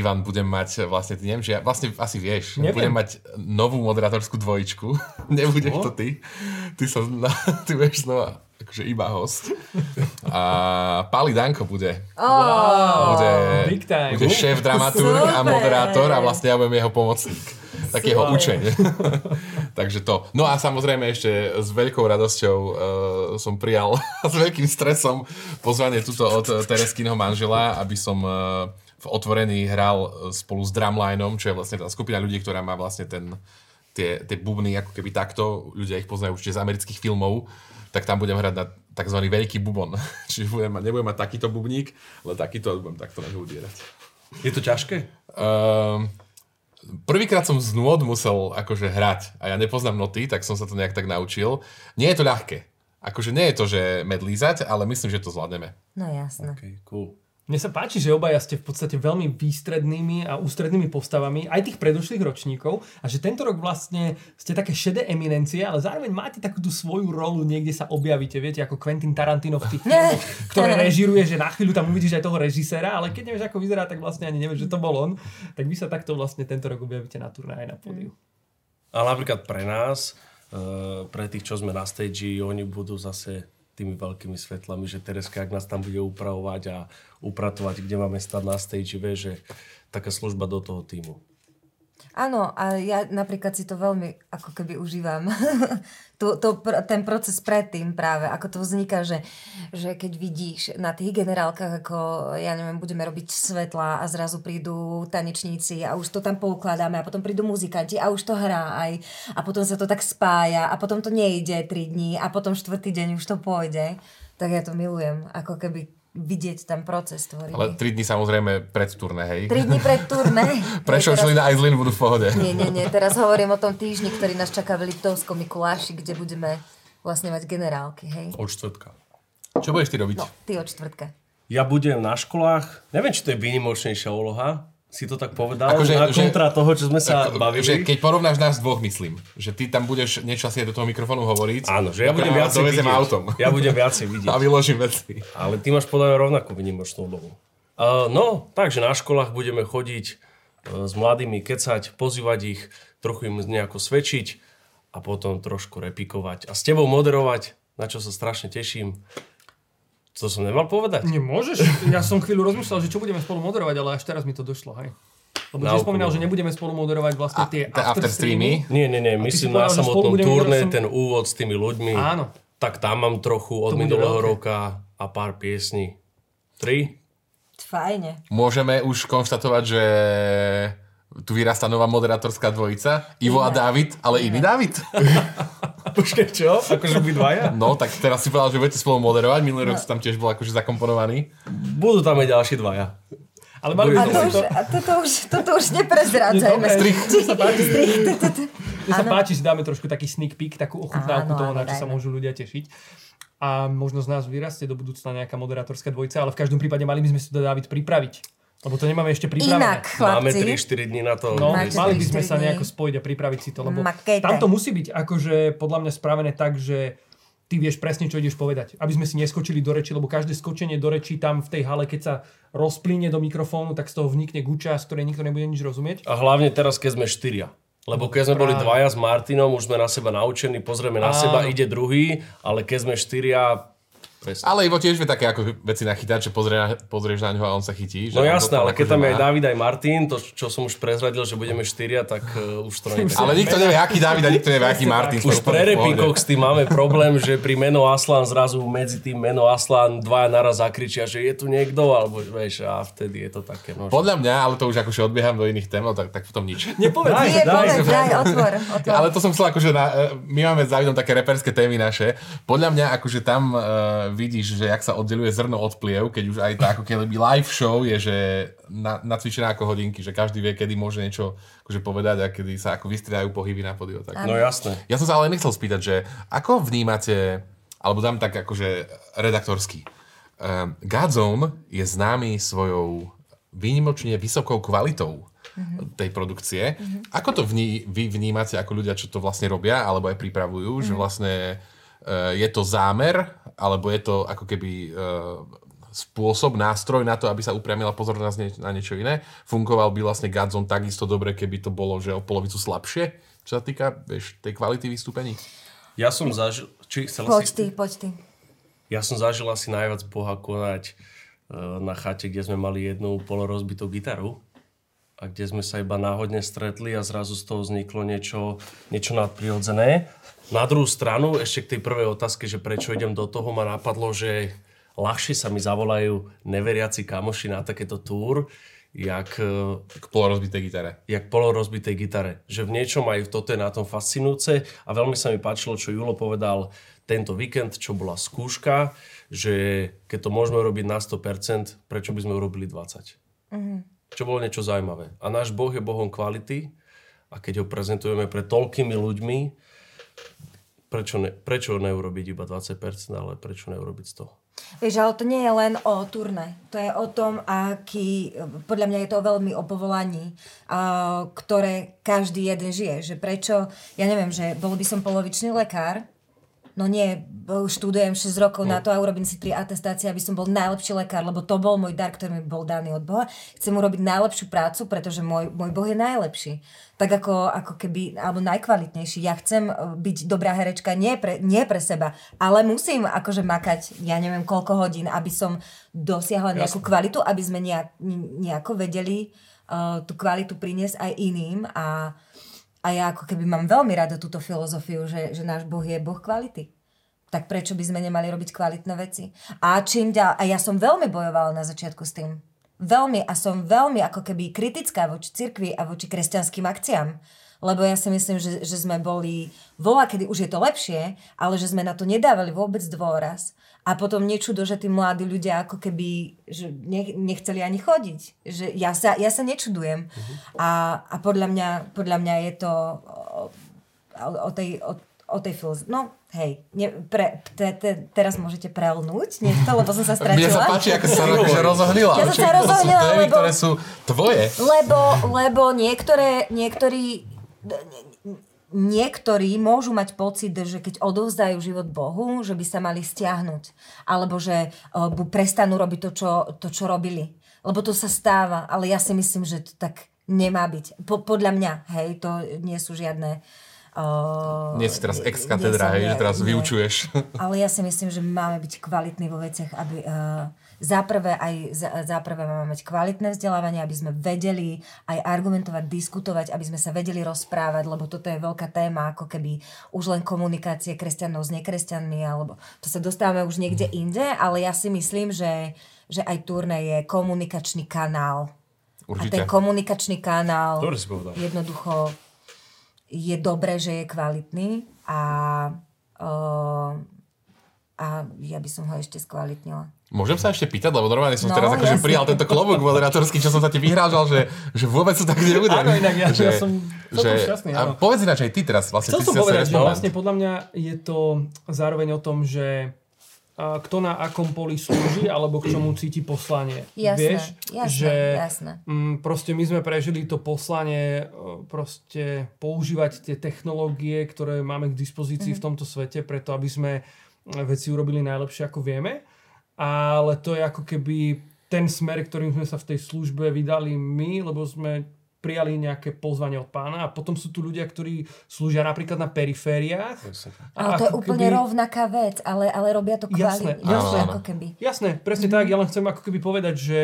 Ivan, budem mať vlastne, ty neviem, že ja, vlastne asi vieš, neviem. budem mať novú moderátorskú dvojičku. Nebudeš to ty. Ty, sa, ty budeš znova akože iba host. A Pali Danko bude. Oh, bude, big time. bude šéf, dramaturg a moderátor a vlastne ja budem jeho pomocník. Tak jeho učeň. Takže to. No a samozrejme ešte s veľkou radosťou uh, som prijal s veľkým stresom pozvanie tuto od Tereskinho manžela, aby som uh, v otvorení hral e, spolu s Drumlineom, čo je vlastne tá skupina ľudí, ktorá má vlastne ten, tie, tie bubny ako keby takto, ľudia ich poznajú určite z amerických filmov, tak tam budem hrať na tzv. veľký bubon. Čiže budem, mať- nebudem mať takýto bubník, ale takýto budem takto na ňu udierať. Je to ťažké? Um, prvýkrát som z nôd musel akože hrať a ja nepoznám noty, tak som sa to nejak tak naučil. Nie je to ľahké. Akože nie je to, že medlízať, ale myslím, že to zvládneme. No jasné. Okay, cool. Mne sa páči, že obaja ste v podstate veľmi výstrednými a ústrednými postavami aj tých predošlých ročníkov a že tento rok vlastne ste také šedé eminencie, ale zároveň máte takú tú svoju rolu, niekde sa objavíte, viete, ako Quentin Tarantino v tých filmoch, ktoré režiruje, že na chvíľu tam uvidíš aj toho režiséra, ale keď nevieš, ako vyzerá, tak vlastne ani nevieš, že to bol on, tak vy sa takto vlastne tento rok objavíte na turnaji na pódiu. Ale napríklad pre nás, eh, pre tých, čo sme na stage, oni budú zase tými veľkými svetlami, že Tereska, ak nás tam bude upravovať a upratovať, kde máme stať na stage, vie, že taká služba do toho týmu. Áno, a ja napríklad si to veľmi ako keby užívam. to, to, ten proces predtým práve, ako to vzniká, že, že keď vidíš na tých generálkach, ako ja neviem, budeme robiť svetla a zrazu prídu tanečníci a už to tam poukladáme a potom prídu muzikanti a už to hrá aj a potom sa to tak spája a potom to nejde 3 dní a potom štvrtý deň už to pôjde. Tak ja to milujem, ako keby vidieť ten proces tvorivý. Ale 3 dní samozrejme pred turné, hej. 3 dní pred turné. Prečo Nie, šli na Aislinn, budú v pohode. Nie, nie, nie. Teraz hovorím o tom týždni, ktorý nás čaká v Liptovskom Mikuláši, kde budeme vlastne mať generálky, hej? Od štvrtka. Čo budeš ty robiť? No, ty od štvrtka. Ja budem na školách, neviem, či to je výnimočnejšia úloha, si to tak povedal, Akože- na že- kontra toho, čo sme sa Ako- bavili. Že keď porovnáš nás dvoch, myslím, že ty tam budeš niečo asi do toho mikrofónu hovoriť. Áno, že ja budem dovezem vidieť. autom. Ja budem viacej vidieť. A vyložím veci. Ale ty máš podľa mňa rovnakú výnimočnú úlohu. Uh, no, takže na školách budeme chodiť uh, s mladými, kecať, pozývať ich, trochu im nejako svedčiť a potom trošku repikovať. A s tebou moderovať, na čo sa strašne teším. To som nemal povedať? Nemôžeš? Ja som chvíľu rozmýšľal, že čo budeme spolu moderovať, ale až teraz mi to došlo, hej. Lebo Na si spomínal, že nebudeme spolu moderovať vlastne tie Tie after streamy. Nie, nie, nie, myslím na samotnom turné, som- ten úvod s tými ľuďmi. Áno. Tak tam mám trochu od To minulého roka a pár piesní. Tri? Fajne. Môžeme už konštatovať, že tu vyrastá nová moderátorská dvojica. Ivo a David, ale iný David. Počkaj, čo? Akože by dvaja? No, tak teraz si povedal, že budete spolu moderovať. Minulý rok si tam tiež bol akože zakomponovaný. Budú tam aj ďalší dvaja. Ale mali A to si už, to... a toto už, toto už neprezrádzajme. Strich. Sa páči, mne sa páči, že dáme trošku taký sneak peek, takú ochutnávku toho, na čo sa môžu ľudia tešiť. A možno z nás vyrastie do budúcna nejaká moderátorská dvojica, ale v každom prípade mali by sme si to David pripraviť. Lebo to nemáme ešte pripravené. Inak, Máme chlapci. 3-4 dní na to. No, mali by 3-4 sme sa nejako spojiť a pripraviť si to, lebo Makejte. tam to musí byť akože podľa mňa spravené tak, že ty vieš presne, čo ideš povedať. Aby sme si neskočili do reči, lebo každé skočenie do reči tam v tej hale, keď sa rozplíne do mikrofónu, tak z toho vnikne guča, z ktorej nikto nebude nič rozumieť. A hlavne teraz, keď sme štyria. Lebo keď sme boli Práve. dvaja s Martinom, už sme na seba naučení, pozrieme na Áno. seba, ide druhý, ale keď sme štyria, presne. Ale Ivo tiež vie také ako veci nachytať, že pozrie, pozrieš na ňo a on sa chytí. Že No jasné, ale keď akože tam je aj David, aj Martin, to čo som už prezradil, že budeme štyria, tak uh, už to nie je Ale nikto nevie, aký David a nikto nevie, aký Martin. Už pre repíkoch s tým máme problém, že pri meno Aslan zrazu medzi tým meno Aslan dvaja naraz zakričia, že je tu niekto, alebo vieš, a vtedy je to také. No, Podľa mňa, ale to už akože odbieham do iných tém, no tak, tak potom nič. Nepovedz, Daj, Nie, daj, povedz, daj, otvor, otvor. Ale to som chcel akože, na, e, my máme s Davidom také reperské témy naše. Podľa mňa akože tam uh, vidíš, že jak sa oddeluje zrno od pliev, keď už aj tá ako keby live show je, že na, nacvičená ako hodinky, že každý vie, kedy môže niečo akože povedať a kedy sa ako vystriedajú pohyby na podiu. Tak. no jasné. Ja som sa ale nechcel spýtať, že ako vnímate, alebo dám tak akože redaktorský. Um, Godzone je známy svojou výnimočne vysokou kvalitou tej produkcie. Ako to vní, vy vnímate ako ľudia, čo to vlastne robia, alebo aj pripravujú, že vlastne uh, je to zámer, alebo je to ako keby uh, spôsob, nástroj na to, aby sa upriamila pozornosť nie- na niečo iné. Fungoval by vlastne Godzone takisto dobre, keby to bolo, že o polovicu slabšie, čo sa týka vieš, tej kvality vystúpení. Ja som zažil... Či chcel Poď si... ty, poď ty. Ja som zažil asi najviac Boha konať e, na chate, kde sme mali jednu polorozbitú gitaru a kde sme sa iba náhodne stretli a zrazu z toho vzniklo niečo, niečo nadprirodzené. Na druhú stranu, ešte k tej prvej otázke, že prečo idem do toho, ma napadlo, že ľahšie sa mi zavolajú neveriaci kamoši na takéto túr. jak, eh, K polorozbitej gitare. jak polorozbitej gitare. Že v niečom aj toto je na tom fascinujúce a veľmi sa mi páčilo, čo Julo povedal tento víkend, čo bola skúška, že keď to môžeme robiť na 100%, prečo by sme urobili 20%? Čo bolo niečo zaujímavé. A náš Boh je Bohom kvality a keď ho prezentujeme pred toľkými ľuďmi, prečo, ne, prečo neurobiť iba 20%, ale prečo neurobiť 100%? Vieš, ale to nie je len o turné. To je o tom, aký, podľa mňa je to veľmi o povolaní, ktoré každý jeden žije. Že prečo, ja neviem, že bol by som polovičný lekár, no nie, študujem 6 rokov no. na to a urobím si 3 atestácie, aby som bol najlepší lekár, lebo to bol môj dar, ktorý mi bol daný od Boha. Chcem urobiť najlepšiu prácu, pretože môj, môj Boh je najlepší. Tak ako, ako keby, alebo najkvalitnejší. Ja chcem e, byť dobrá herečka nie pre, nie pre seba, ale musím akože makať, ja neviem koľko hodín, aby som dosiahla nejakú kvalitu, aby sme nejak, nejako vedeli uh, tú kvalitu priniesť aj iným a a ja ako keby mám veľmi rada túto filozofiu, že, že náš Boh je Boh kvality. Tak prečo by sme nemali robiť kvalitné veci? A čím ďalej, a ja som veľmi bojovala na začiatku s tým. Veľmi a som veľmi ako keby kritická voči cirkvi a voči kresťanským akciám. Lebo ja si myslím, že, že sme boli voľa, kedy už je to lepšie, ale že sme na to nedávali vôbec dôraz. A potom nečudo, že tí mladí ľudia ako keby že nech, nechceli ani chodiť. Že ja, sa, ja sa nečudujem. Uh-huh. A, a podľa, mňa, podľa mňa je to o, o, tej, o, o tej filozofii. No, hej, ne, pre, te, te, teraz môžete prelnúť niečo, lebo som sa stratila. Mne sa páči, ako sa akože rozohnila. Ja som sa rozohnila, lebo- ktoré sú tvoje. Lebo, lebo niektoré, niektorí niektorí môžu mať pocit, že keď odovzdajú život Bohu, že by sa mali stiahnuť. Alebo že uh, prestanú robiť to čo, to, čo robili. Lebo to sa stáva. Ale ja si myslím, že to tak nemá byť. Po, podľa mňa, hej, to nie sú žiadne... Uh, Nie si teraz ex katedra, hej, že teraz nie. vyučuješ. Ale ja si myslím, že máme byť kvalitní vo veciach, aby uh, za prvé, aj, za, za prvé máme mať kvalitné vzdelávanie, aby sme vedeli aj argumentovať, diskutovať, aby sme sa vedeli rozprávať, lebo toto je veľká téma, ako keby už len komunikácie kresťanov s nekresťanmi, alebo to sa dostávame už niekde inde, ale ja si myslím, že, že aj turné je komunikačný kanál. A Určite. ten komunikačný kanál Dobre si povedal. jednoducho je dobré, že je kvalitný a, uh, a ja by som ho ešte skvalitnila. Môžem sa ešte pýtať, lebo normálne som No, teraz akože jasne. prijal tento klobúk moderátorský, čo som sa ti vyhrážal, že, že vôbec to tak nebude. Áno, inak ja- že, ja som celkom šťastný, A áno. povedz ináč aj ty teraz, vlastne Chcel ty som povedať, že vlastne podľa mňa je to zároveň o tom, že a, kto na akom poli slúži, alebo k čomu cíti poslanie. Jasné, Vieš, jasné, že jasné. Mm, proste my sme prežili to poslanie e, proste používať tie technológie, ktoré máme k dispozícii v tomto svete, preto aby sme veci urobili najlepšie, ako vieme. Ale to je ako keby ten smer, ktorým sme sa v tej službe vydali my, lebo sme prijali nejaké pozvanie od pána a potom sú tu ľudia, ktorí slúžia napríklad na perifériách. Ale to je úplne rovnaká vec, ale, ale robia to Jasné, kvalitne. jasné. Ako keby. Jasné, presne tak. Ja len chcem ako keby povedať, že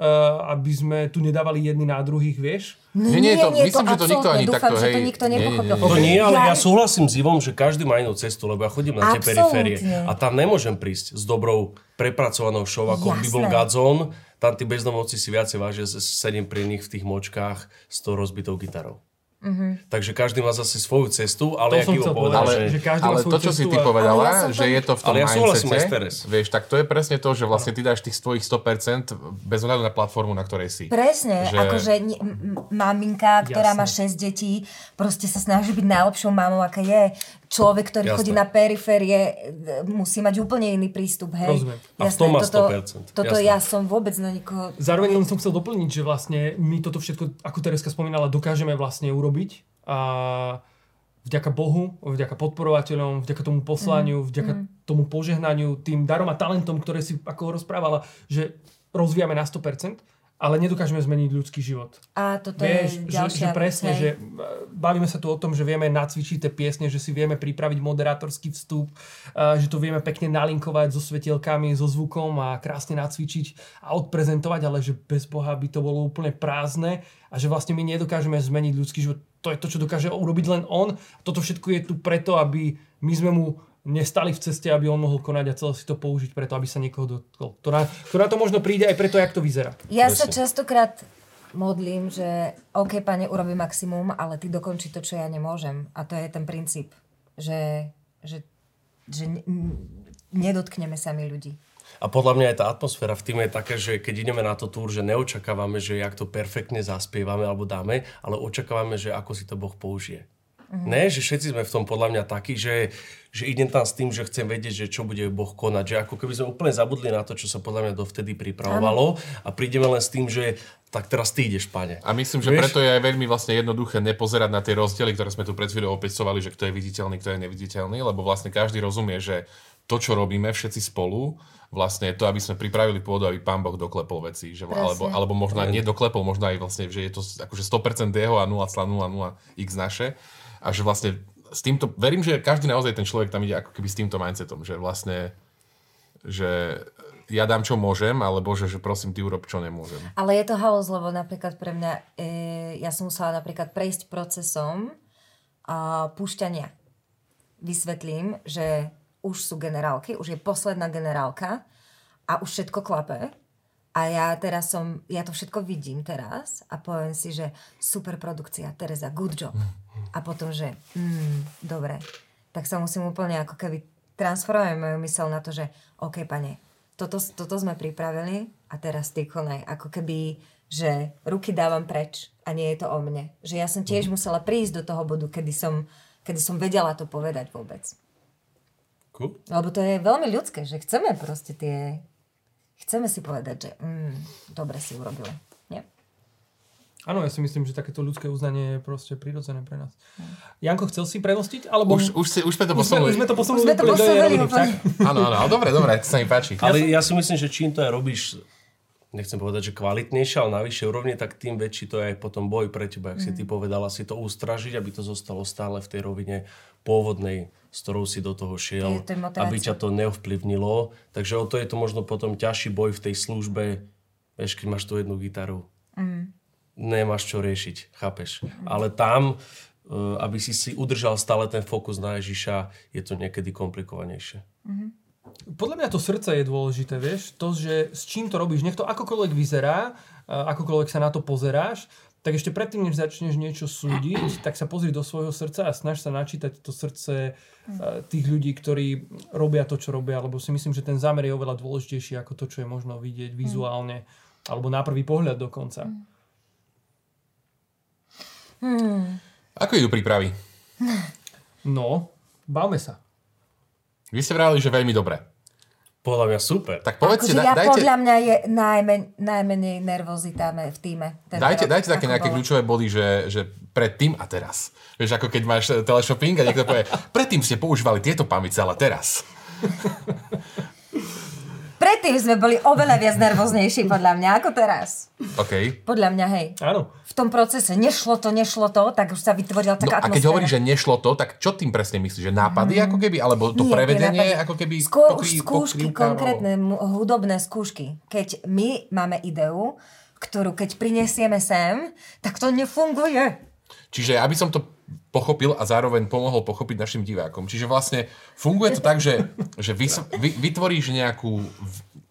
uh, aby sme tu nedávali jedni na druhých, vieš. No, Nie, nie, to- myslím, že to nikto ani Dúfam, takto, že to hej, nikto nie, nie, nepochopil. nie. To nie, ale ja súhlasím s Ivom, že každý má inú cestu, lebo ja chodím na tie Absolútne. periférie a tam nemôžem prísť s dobrou prepracovanou show ako by bol Jasné. Tam tí bezdomovci si viacej vážia, že sedím pri nich v tých močkách s tou rozbitou gitarou. Takže každý má zase svoju cestu, ale To som chcel povedal, povedať, že... že každý má ale svoju to, čo si cestu ty a- povedala, Ale ja že je to v tom Ale ja mindsete, vieš, tak to je presne to, že vlastne ty dáš tých svojich 100% bez ohľadu na platformu, na ktorej si. Presne, Že- že... akože maminka, ktorá Jasné. má 6 detí, proste sa snaží byť najlepšou mamou, aká je. Človek, ktorý Jasné. chodí na periférie, musí mať úplne iný prístup, hej. Rozumiem. A v tom má toto, 100%, Toto jasné. ja som vôbec na nikoho... Zároveň len som chcel doplniť, že vlastne my toto všetko, ako Tereska spomínala, dokážeme vlastne urobiť a vďaka Bohu, vďaka podporovateľom, vďaka tomu poslaniu, vďaka tomu požehnaniu, tým darom a talentom, ktoré si ako rozprávala, že rozvíjame na 100%, ale nedokážeme zmeniť ľudský život. A toto Vieš, že, je ďalšia že presne, vec, že hej. e, bavíme sa tu o tom, že vieme nacvičiť tie piesne, že si vieme pripraviť moderátorský vstup, a že to vieme pekne nalinkovať so svetielkami, so zvukom a krásne nacvičiť a odprezentovať, ale že bez Boha by to bolo úplne prázdne a že vlastne my nedokážeme zmeniť ľudský život. To je to, čo dokáže urobiť len on. Toto všetko je tu preto, aby my sme mu nestali v ceste, aby on mohol konať a celé si to použiť preto, aby sa niekoho dotkol. To na, to možno príde aj preto, jak to vyzerá. Ja sa častokrát modlím, že OK, pane, urobím maximum, ale ty dokončí to, čo ja nemôžem. A to je ten princíp, že, že, že nedotkneme sami ľudí. A podľa mňa aj tá atmosféra v týme je taká, že keď ideme na to túr, že neočakávame, že jak to perfektne zaspievame alebo dáme, ale očakávame, že ako si to Boh použije. Mm-hmm. Ne, že všetci sme v tom podľa mňa takí, že, že idem tam s tým, že chcem vedieť, že čo bude Boh konať. Že ako keby sme úplne zabudli na to, čo sa podľa mňa dovtedy pripravovalo a prídeme len s tým, že tak teraz ty ideš, pane. A myslím, že Vieš? preto je aj veľmi vlastne jednoduché nepozerať na tie rozdiely, ktoré sme tu pred chvíľou opisovali, že kto je viditeľný, kto je neviditeľný, lebo vlastne každý rozumie, že to, čo robíme všetci spolu, vlastne je to, aby sme pripravili pôdu, aby pán Boh doklepol veci. Že, alebo, alebo možno aj nedoklepol, možno aj vlastne, že je to akože 100% jeho a 0,00x naše. A že vlastne s týmto, verím, že každý naozaj ten človek tam ide ako keby s týmto mindsetom, že vlastne, že ja dám čo môžem, ale Bože, že prosím, ty urob čo nemôžem. Ale je to halus, lebo napríklad pre mňa, e, ja som musela napríklad prejsť procesom a púšťania. Vysvetlím, že už sú generálky, už je posledná generálka a už všetko klape. A ja teraz som, ja to všetko vidím teraz a poviem si, že super produkcia, Tereza, good job. A potom, že mm, dobre. Tak sa musím úplne ako keby transformovať moju mysel na to, že OK, pane, toto, toto sme pripravili a teraz ty konaj. Ako keby, že ruky dávam preč a nie je to o mne. Že ja som tiež musela prísť do toho bodu, kedy som, kedy som vedela to povedať vôbec. Cool. Lebo to je veľmi ľudské, že chceme proste tie... Chceme si povedať, že mm, dobre si urobila. Áno, ja si myslím, že takéto ľudské uznanie je proste prirodzené pre nás. Janko, chcel si premostiť? Alebo... Už, už, si, už sme to už, sme, posunuli. už sme to posunuli, Už sme to posunuli? Áno, áno, ale dobre, dobre, to sa mi páči. Ale ja si myslím, že čím to aj robíš, nechcem povedať, že kvalitnejšie, ale na vyššej úrovni, tak tým väčší to je aj potom boj pre teba, ak si ty povedala, si to ustražiť, aby to zostalo stále v tej rovine pôvodnej, s ktorou si do toho šiel, To to aby ťa to neovplyvnilo. Takže o to je to možno potom ťažší boj v tej službe, vieš, keď máš tú jednu gitaru. Nemáš čo riešiť, chápeš. Ale tam, e, aby si si udržal stále ten fokus na Ježiša, je to niekedy komplikovanejšie. Podľa mňa to srdce je dôležité, vieš, to, že s čím to robíš, nech to akokoľvek vyzerá, a akokoľvek sa na to pozeráš, tak ešte predtým, než začneš niečo súdiť, tak sa pozri do svojho srdca a snaž sa načítať to srdce e, tých ľudí, ktorí robia to, čo robia, lebo si myslím, že ten zámer je oveľa dôležitejší ako to, čo je možno vidieť vizuálne, alebo na prvý pohľad dokonca. Ako idú prípravy? No, bavme sa. Vy ste vrali, že veľmi dobre. Podľa mňa super. Tak povedzte, akože ja dajte, podľa mňa je najmen, najmenej nervozita v týme. dajte, rok. dajte také nejaké bolo? kľúčové body, že, že predtým a teraz. Vieš, ako keď máš eh, teleshopping a niekto povie, predtým ste používali tieto pamice, ale teraz. Predtým sme boli oveľa viac nervóznejší podľa mňa ako teraz. OK. Podľa mňa, hej. Áno. V tom procese nešlo to, nešlo to, tak už sa vytvorila No taká a keď atmosféra. hovoríš, že nešlo to, tak čo tým presne myslíš? Že nápady ako keby? Alebo to Nie, prevedenie nápady. ako keby Skôr už pokry- skúšky, pokrývkávalo? konkrétne hudobné skúšky. Keď my máme ideu, ktorú keď prinesieme sem, tak to nefunguje. Čiže aby som to pochopil a zároveň pomohol pochopiť našim divákom. Čiže vlastne funguje to tak, že, že vy, vy, vytvoríš nejakú,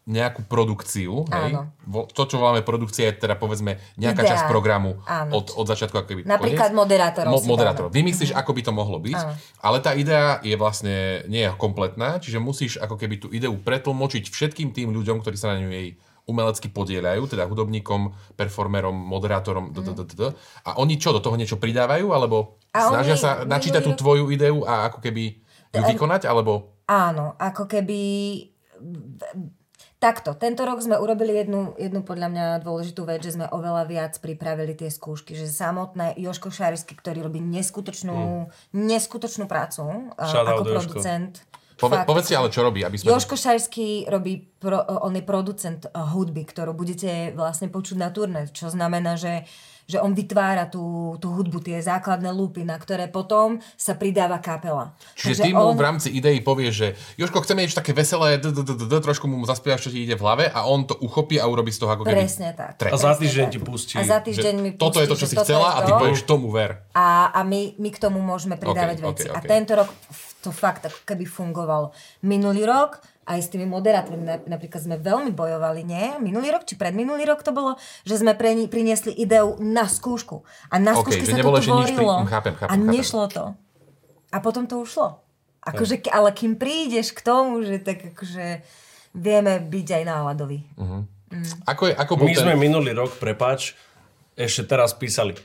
nejakú produkciu. Hej? Áno. To, čo voláme produkcia, je teda povedzme nejaká Idea. časť programu Áno. od, od začiatku ako keby Napríklad koniec. moderátorov si moderátorov. dáme. Vymyslíš, ako by to mohlo byť, Áno. ale tá idea je vlastne nie je kompletná, čiže musíš ako keby tú ideu pretlmočiť všetkým tým ľuďom, ktorí sa na ňu jej umelecky podielajú, teda hudobníkom, performerom, moderátorom, d- d- d- d- d. a oni čo, do toho niečo pridávajú, alebo A snažia oni sa načítať tú tvoju ideu a ako keby ju vykonať, alebo... Áno, ako keby... Takto, tento rok sme urobili jednu, jednu podľa mňa dôležitú vec, že sme oveľa viac pripravili tie skúšky, že samotné Joško Šarisky, ktorý robí neskutočnú, neskutočnú prácu a, Shout out, ako producent. Pove, Fakt. povedz si ale, čo robí, aby sme... Joško Šarský robí, pro, on je producent uh, hudby, ktorú budete vlastne počuť na turné, čo znamená, že, že on vytvára tú, tú hudbu, tie základné lúpy, na ktoré potom sa pridáva kapela. Čiže Takže ty mu on- v rámci idei povie, že Joško, chceme niečo také veselé, d- d- d- d- d- trošku mu zaspievaš, čo ti ide v hlave a on to uchopí a urobí z toho ako keby... Presne tak. A za týždeň ti pustí, A za Že týždeň mi toto je to, pustí, čo si chcela a ty povieš, tomu ver. A, a my, my k tomu môžeme pridávať veci. A tento rok to fakt ako keby fungovalo. Minulý rok aj s tými moderátormi napríklad sme veľmi bojovali, nie? Minulý rok či predminulý rok to bolo, že sme pre ni priniesli ideu na skúšku. A na Okay, skúške sa nebolo to nič pri- tvorilo. hm, chápem, chápem, a chápem. nešlo to. A potom to ušlo. Akože, ke- ale kým prídeš k tomu, že tak akože vieme byť aj náladoví. Ako, je, ako My ten... sme minulý rok, prepáč, ešte teraz písali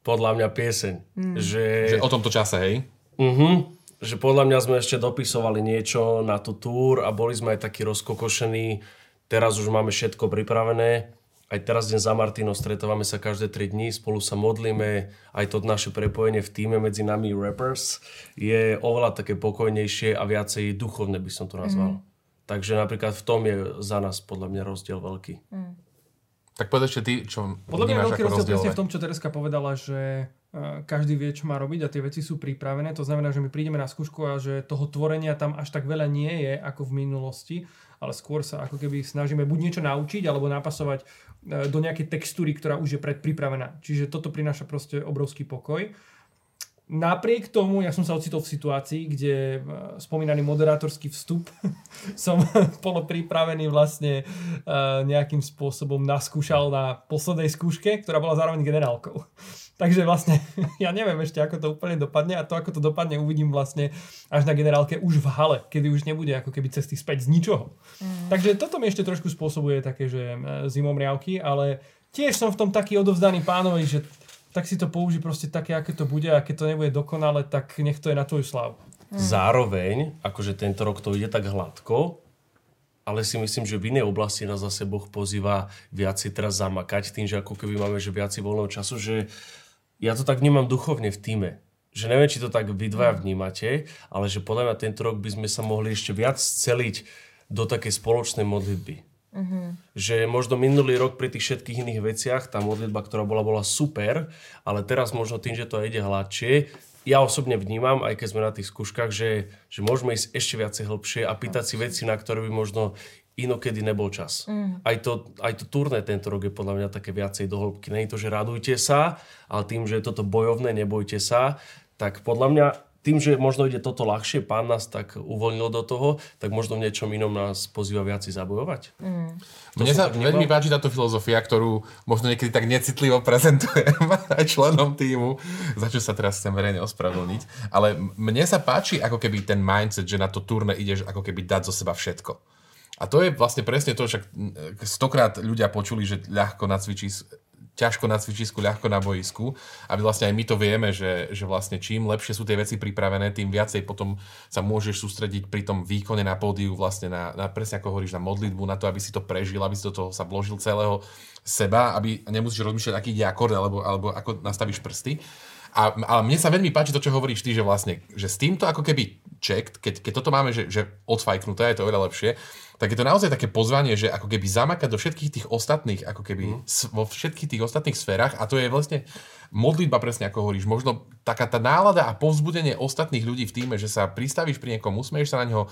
podľa mňa pieseň. Že, Že o tomto čase, hej? uh že podľa mňa sme ešte dopisovali niečo na tú túr a boli sme aj takí rozkokošení. Teraz už máme všetko pripravené. Aj teraz deň za Martino stretávame sa každé 3 dní, spolu sa modlíme. Aj to naše prepojenie v týme medzi nami rappers je oveľa také pokojnejšie a viacej duchovné by som to nazval. Takže napríklad v tom je za nás podľa mňa rozdiel veľký. Tak povedz ešte ty, čo Podľa mňa veľký rozdiel rozdielové. v tom, čo Tereska povedala, že každý vie, čo má robiť a tie veci sú pripravené. To znamená, že my prídeme na skúšku a že toho tvorenia tam až tak veľa nie je ako v minulosti, ale skôr sa ako keby snažíme buď niečo naučiť alebo napasovať eh, do nejakej textúry, ktorá už je predpripravená. Čiže toto prináša proste obrovský pokoj. Napriek tomu, ja som sa ocitol v situácii, kde e, spomínaný moderátorský vstup som bolo pripravený vlastne e, nejakým spôsobom naskúšal na poslednej skúške, ktorá bola zároveň generálkou. Takže vlastne ja neviem ešte, ako to úplne dopadne a to, ako to dopadne, uvidím vlastne až na generálke už v hale, kedy už nebude ako keby cesty späť z ničoho. Takže toto mi ešte trošku spôsobuje také, že e, zimomriavky, ale tiež som v tom taký odovzdaný pánovi, že tak si to použij proste také, aké to bude a keď to nebude dokonale, tak nech to je na tvoju slávu. Zároveň, akože tento rok to ide tak hladko, ale si myslím, že v inej oblasti nás zase Boh pozýva viacej teraz zamakať tým, že ako keby máme že viacej voľného času, že ja to tak vnímam duchovne v týme. Že neviem, či to tak vy dvaja vnímate, ale že podľa mňa tento rok by sme sa mohli ešte viac celiť do takej spoločnej modlitby. Že možno minulý rok pri tých všetkých iných veciach tá modlitba, ktorá bola, bola super, ale teraz možno tým, že to ide hladšie, ja osobne vnímam, aj keď sme na tých skúškach, že, že môžeme ísť ešte viacej hĺbšie a pýtať si veci, na ktoré by možno inokedy nebol čas. Aj, to, aj to turné tento rok je podľa mňa také viacej do hĺbky. Nie je to, že radujte sa, ale tým, že je toto bojovné, nebojte sa, tak podľa mňa tým, že možno ide toto ľahšie, pán nás tak uvoľnil do toho, tak možno v niečom inom nás pozýva viac zabojovať. Mne sa veľmi páči táto filozofia, ktorú možno niekedy tak necitlivo prezentujem aj členom týmu, za čo sa teraz chcem verejne ospravedlniť. Ale mne sa páči ako keby ten mindset, že na to turné ideš ako keby dať zo seba všetko. A to je vlastne presne to, však mm, stokrát ľudia počuli, že ľahko nacvičí ťažko na cvičisku, ľahko na boisku. A vlastne aj my to vieme, že, že vlastne čím lepšie sú tie veci pripravené, tým viacej potom sa môžeš sústrediť pri tom výkone na pódiu vlastne na, na presne ako hovoríš, na modlitbu, na to, aby si to prežil, aby si do toho sa vložil celého seba, aby nemusíš rozmýšľať, aký ide akord, alebo, alebo ako nastavíš prsty. A, ale mne sa veľmi páči to, čo hovoríš ty, že vlastne, že s týmto ako keby checked, keď, keď toto máme, že, že odfajknuté, je to oveľa lepšie, tak je to naozaj také pozvanie, že ako keby zamakať do všetkých tých ostatných, ako keby mm. vo všetkých tých ostatných sférach a to je vlastne modlitba presne ako hovoríš, možno taká tá nálada a povzbudenie ostatných ľudí v týme, že sa pristavíš pri niekom, usmeješ sa na neho,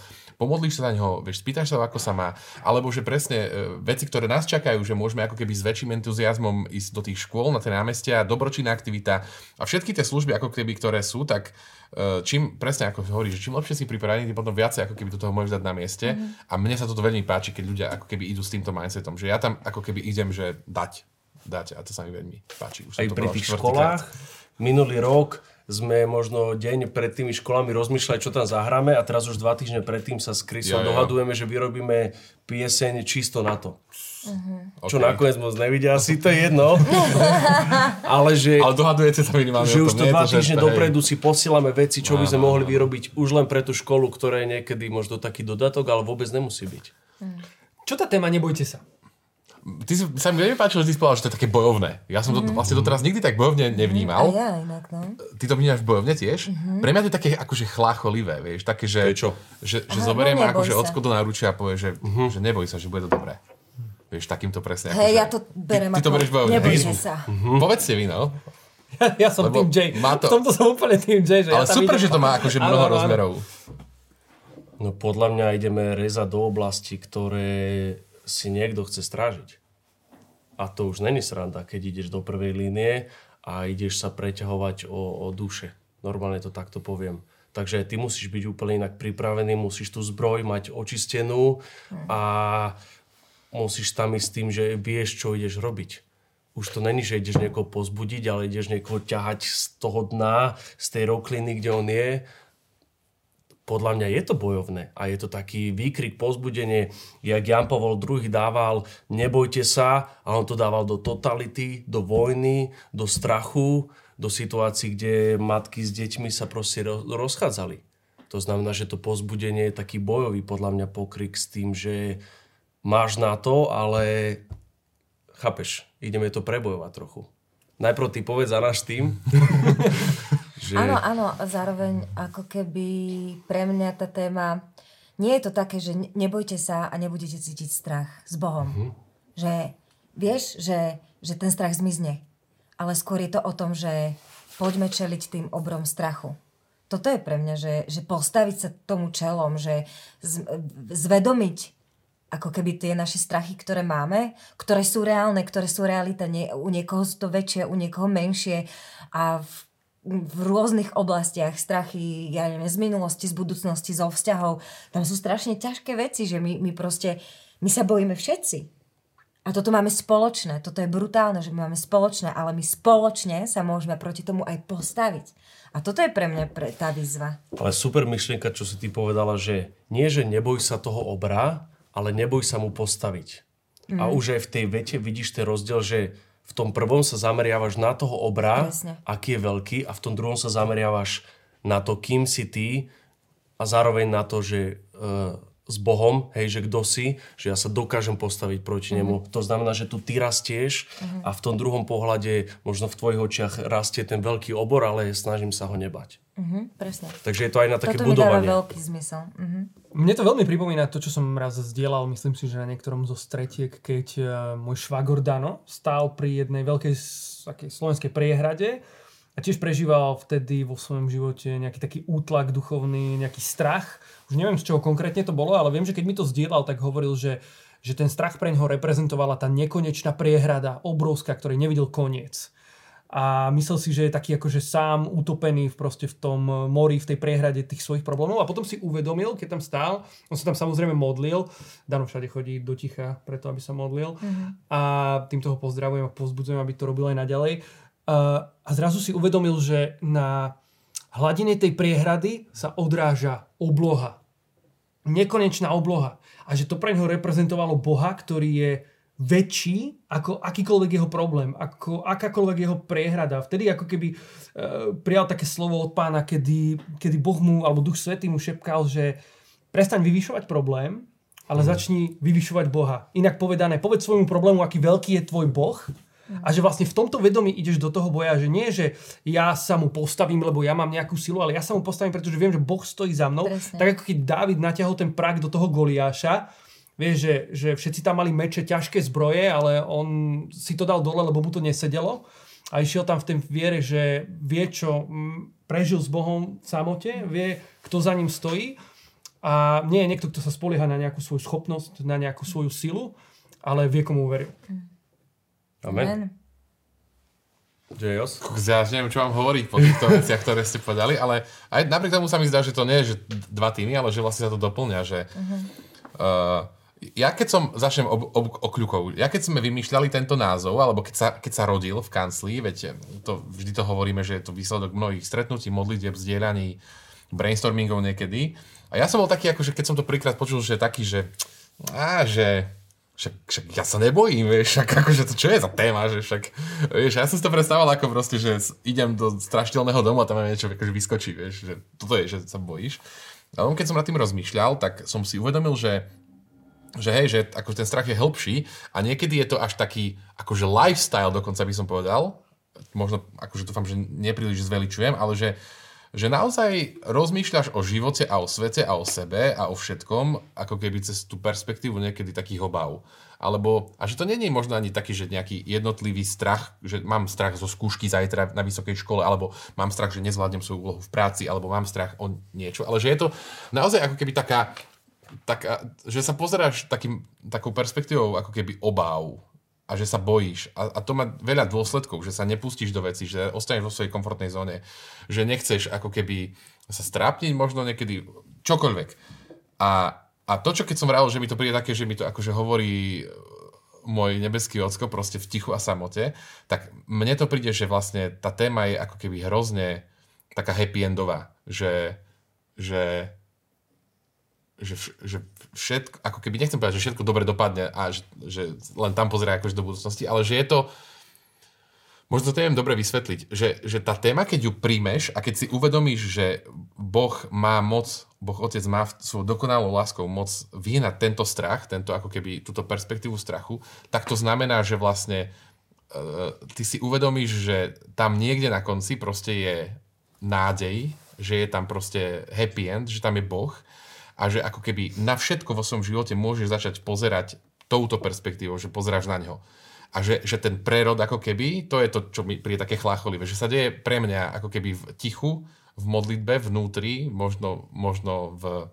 pomodlíš sa na neho, vieš, spýtaš sa, ako sa má, alebo že presne e, veci, ktoré nás čakajú, že môžeme ako keby s väčším entuziasmom ísť do tých škôl, na tie námestia, dobročinná aktivita a všetky tie služby, ako keby, ktoré sú, tak e, čím, presne ako hovoríš, že čím lepšie si pripravený, tým potom viacej ako keby do toho môžeš dať na mieste. Mm-hmm. A mne sa toto veľmi páči, keď ľudia ako keby idú s týmto mindsetom, že ja tam ako keby idem, že dať, dať a to sa mi veľmi páči. Už Aj to pri tých školách. Minulý rok sme možno deň pred tými školami rozmýšľali, čo tam zahráme a teraz už dva týždne predtým sa s Jo, Chrisom jo. dohadujeme, že vyrobíme pieseň čisto na to. Čo OK. nakoniec moc nevidia, asi to je jedno. Ale že, Ale dohadujete sa minimálne že o už to dva týždne dopredu si posielame veci, čo by sme Áno, mohli áno. vyrobiť už len pre tú školu, ktorá je niekedy možno taký dodatok, ale vôbec nemusí byť. Čo tá téma, nebojte sa. Ty si, sa mi veľmi páčilo, že ty si povedal, že to je také bojovné. Ja som to vlastne doteraz nikdy tak bojovne A nevnímal. ja inak, no. Ty to vnímaš bojovne tiež? Pre mňa to je také akože chlácholivé, vieš, také, že, To je čo? že, že Aha, zoberiem no, akože ocko do náručia a povie, že, že neboj sa, že bude to dobré. Vieš, takýmto presne. Hej, akože- ja to berem ty, ty to bereš bojovne. nebojte výzvu. sa. Povedzte vy, no. Ja, ja som Lebo tým J. má to- V tomto som úplne tým J. Že Ale ja super, idem- že to má akože mnoho rozmerov. No podľa mňa ideme rezať do oblasti, ktoré si niekto chce strážiť. A to už není sranda, keď ideš do prvej línie a ideš sa preťahovať o, o duše. Normálne to takto poviem. Takže ty musíš byť úplne inak pripravený, musíš tú zbroj mať očistenú a musíš tam ísť tým, že vieš, čo ideš robiť. Už to není, že ideš niekoho pozbudiť, ale ideš niekoho ťahať z toho dna, z tej rokliny, kde on je podľa mňa je to bojovné a je to taký výkrik, pozbudenie, jak Jan Pavel II dával nebojte sa a on to dával do totality, do vojny, do strachu, do situácií, kde matky s deťmi sa proste rozchádzali. To znamená, že to pozbudenie je taký bojový podľa mňa pokrik s tým, že máš na to, ale chápeš, ideme to prebojovať trochu. Najprv ty povedz za náš tým. Že... Áno, áno, zároveň ako keby pre mňa tá téma, nie je to také, že nebojte sa a nebudete cítiť strach s Bohom. Mm-hmm. Že vieš, že, že ten strach zmizne. Ale skôr je to o tom, že poďme čeliť tým obrom strachu. Toto je pre mňa, že, že postaviť sa tomu čelom, že z, zvedomiť ako keby tie naše strachy, ktoré máme, ktoré sú reálne, ktoré sú realita. Nie, u niekoho sú to väčšie, u niekoho menšie a v v rôznych oblastiach, strachy, ja neviem, z minulosti, z budúcnosti, zo vzťahov. Tam sú strašne ťažké veci, že my, my proste, my sa bojíme všetci. A toto máme spoločné, toto je brutálne, že my máme spoločné, ale my spoločne sa môžeme proti tomu aj postaviť. A toto je pre mňa pre, tá výzva. Ale super myšlienka, čo si ty povedala, že nie, že neboj sa toho obra, ale neboj sa mu postaviť. Mm. A mhm. už aj v tej vete vidíš ten rozdiel, že v tom prvom sa zameriavaš na toho obra, Presne. aký je veľký a v tom druhom sa zameriavaš na to, kým si ty a zároveň na to, že uh, s Bohom, hej, že kto si, že ja sa dokážem postaviť proti mm-hmm. nemu. To znamená, že tu ty rastieš mm-hmm. a v tom druhom pohľade možno v tvojich očiach rastie ten veľký obor, ale snažím sa ho nebať. Mm-hmm, presne. Takže je to aj na také Toto budovanie. Toto mi dáva veľký zmysel. Mm-hmm. Mne to veľmi pripomína to, čo som raz zdieľal, myslím si, že na niektorom zo stretiek, keď uh, môj švagor Dano stál pri jednej veľkej akej, slovenskej priehrade a tiež prežíval vtedy vo svojom živote nejaký taký útlak duchovný, nejaký strach už neviem z čoho konkrétne to bolo, ale viem, že keď mi to zdieľal, tak hovoril, že, že ten strach pre neho reprezentovala tá nekonečná priehrada, obrovská, ktorej nevidel koniec. A myslel si, že je taký akože sám utopený v, proste v tom mori, v tej priehrade tých svojich problémov. A potom si uvedomil, keď tam stál, on sa tam samozrejme modlil, Dano všade chodí do ticha preto, aby sa modlil. Mm-hmm. A týmto ho pozdravujem a pozbudzujem, aby to robil aj naďalej. A, a zrazu si uvedomil, že na hladine tej priehrady sa odráža obloha nekonečná obloha. A že to pre neho reprezentovalo Boha, ktorý je väčší ako akýkoľvek jeho problém, ako akákoľvek jeho priehrada. Vtedy ako keby e, prijal také slovo od pána, kedy, kedy Boh mu, alebo Duch Svetý mu šepkal, že prestaň vyvyšovať problém, ale mm. začni vyvyšovať Boha. Inak povedané, povedz svojmu problému, aký veľký je tvoj Boh a že vlastne v tomto vedomí ideš do toho boja, že nie, že ja sa mu postavím, lebo ja mám nejakú silu, ale ja sa mu postavím, pretože viem, že Boh stojí za mnou. Presne. Tak ako keď Dávid natiahol ten prak do toho Goliáša, vieš, že, že všetci tam mali meče, ťažké zbroje, ale on si to dal dole, lebo mu to nesedelo. A išiel tam v tej viere, že vie, čo prežil s Bohom v samote, vie, kto za ním stojí. A nie je niekto, kto sa spolieha na nejakú svoju schopnosť, na nejakú svoju silu, ale vie, komu uveril. Mm. Amen. Jejos? Ja neviem, čo vám hovoriť po týchto veciach, ktoré ste povedali, ale aj napriek tomu sa mi zdá, že to nie je že dva týmy, ale že vlastne sa to doplňa, že uh-huh. uh, ja keď som, začnem ob, ob, okľukov, ja keď sme vymýšľali tento názov, alebo keď sa, keď sa rodil v kancli, veď to, vždy to hovoríme, že je to výsledok mnohých stretnutí, modlitieb, zdieľaní, brainstormingov niekedy. A ja som bol taký, akože keď som to prvýkrát počul, že taký, že, á, že však, však ja sa nebojím, vieš, však akože to čo je za téma, že však, vieš, ja som si to predstavoval ako proste, že idem do strašiteľného domu a tam niečo akože vyskočí, vieš, že toto je, že sa bojíš. Ale keď som nad tým rozmýšľal, tak som si uvedomil, že že hej, že ako ten strach je hĺbší a niekedy je to až taký akože lifestyle dokonca by som povedal, možno akože dúfam, že nepríliš zveličujem, ale že že naozaj rozmýšľaš o živote a o svete a o sebe a o všetkom, ako keby cez tú perspektívu niekedy takých obav. Alebo, a že to je možno ani taký, že nejaký jednotlivý strach, že mám strach zo skúšky zajtra na vysokej škole, alebo mám strach, že nezvládnem svoju úlohu v práci, alebo mám strach o niečo, ale že je to naozaj ako keby taká, taká že sa pozeráš takým, takou perspektívou ako keby obáv. A že sa bojíš. A, a to má veľa dôsledkov, že sa nepustíš do veci, že ostaneš vo svojej komfortnej zóne, že nechceš ako keby sa strápniť možno niekedy čokoľvek. A, a to, čo keď som vral, že mi to príde také, že mi to akože hovorí môj nebeský ocko proste v tichu a samote, tak mne to príde, že vlastne tá téma je ako keby hrozne taká happy endová, že, že že, že všetko, ako keby nechcem povedať, že všetko dobre dopadne a že, že len tam pozerá akože do budúcnosti, ale že je to, možno to neviem dobre vysvetliť, že, že tá téma, keď ju príjmeš a keď si uvedomíš, že Boh má moc, Boh Otec má svojou dokonalou láskou moc vyhnať tento strach, tento ako keby túto perspektívu strachu, tak to znamená, že vlastne uh, ty si uvedomíš, že tam niekde na konci proste je nádej, že je tam proste happy end, že tam je Boh a že ako keby na všetko vo svojom živote môžeš začať pozerať touto perspektívou, že pozeráš na ňo. A že, že ten prerod ako keby, to je to, čo mi príde také chlácholivé, že sa deje pre mňa ako keby v tichu, v modlitbe, vnútri, možno, možno v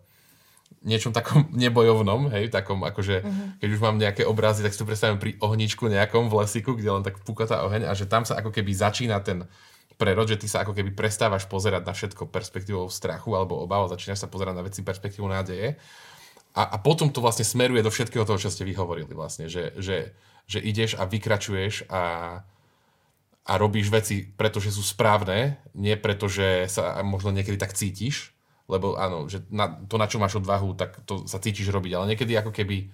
niečom takom nebojovnom, hej, takom akože, uh-huh. keď už mám nejaké obrazy, tak si to predstavím pri ohničku nejakom v lesiku, kde len tak pukatá oheň a že tam sa ako keby začína ten, prerod, že ty sa ako keby prestávaš pozerať na všetko perspektívou strachu alebo obav, začínaš sa pozerať na veci perspektívou nádeje. A, a potom to vlastne smeruje do všetkého toho, čo ste vyhovorili vlastne, že, že, že ideš a vykračuješ a, a robíš veci, pretože sú správne, nie preto, že sa možno niekedy tak cítiš, lebo áno, že na, to, na čo máš odvahu, tak to sa cítiš robiť, ale niekedy ako keby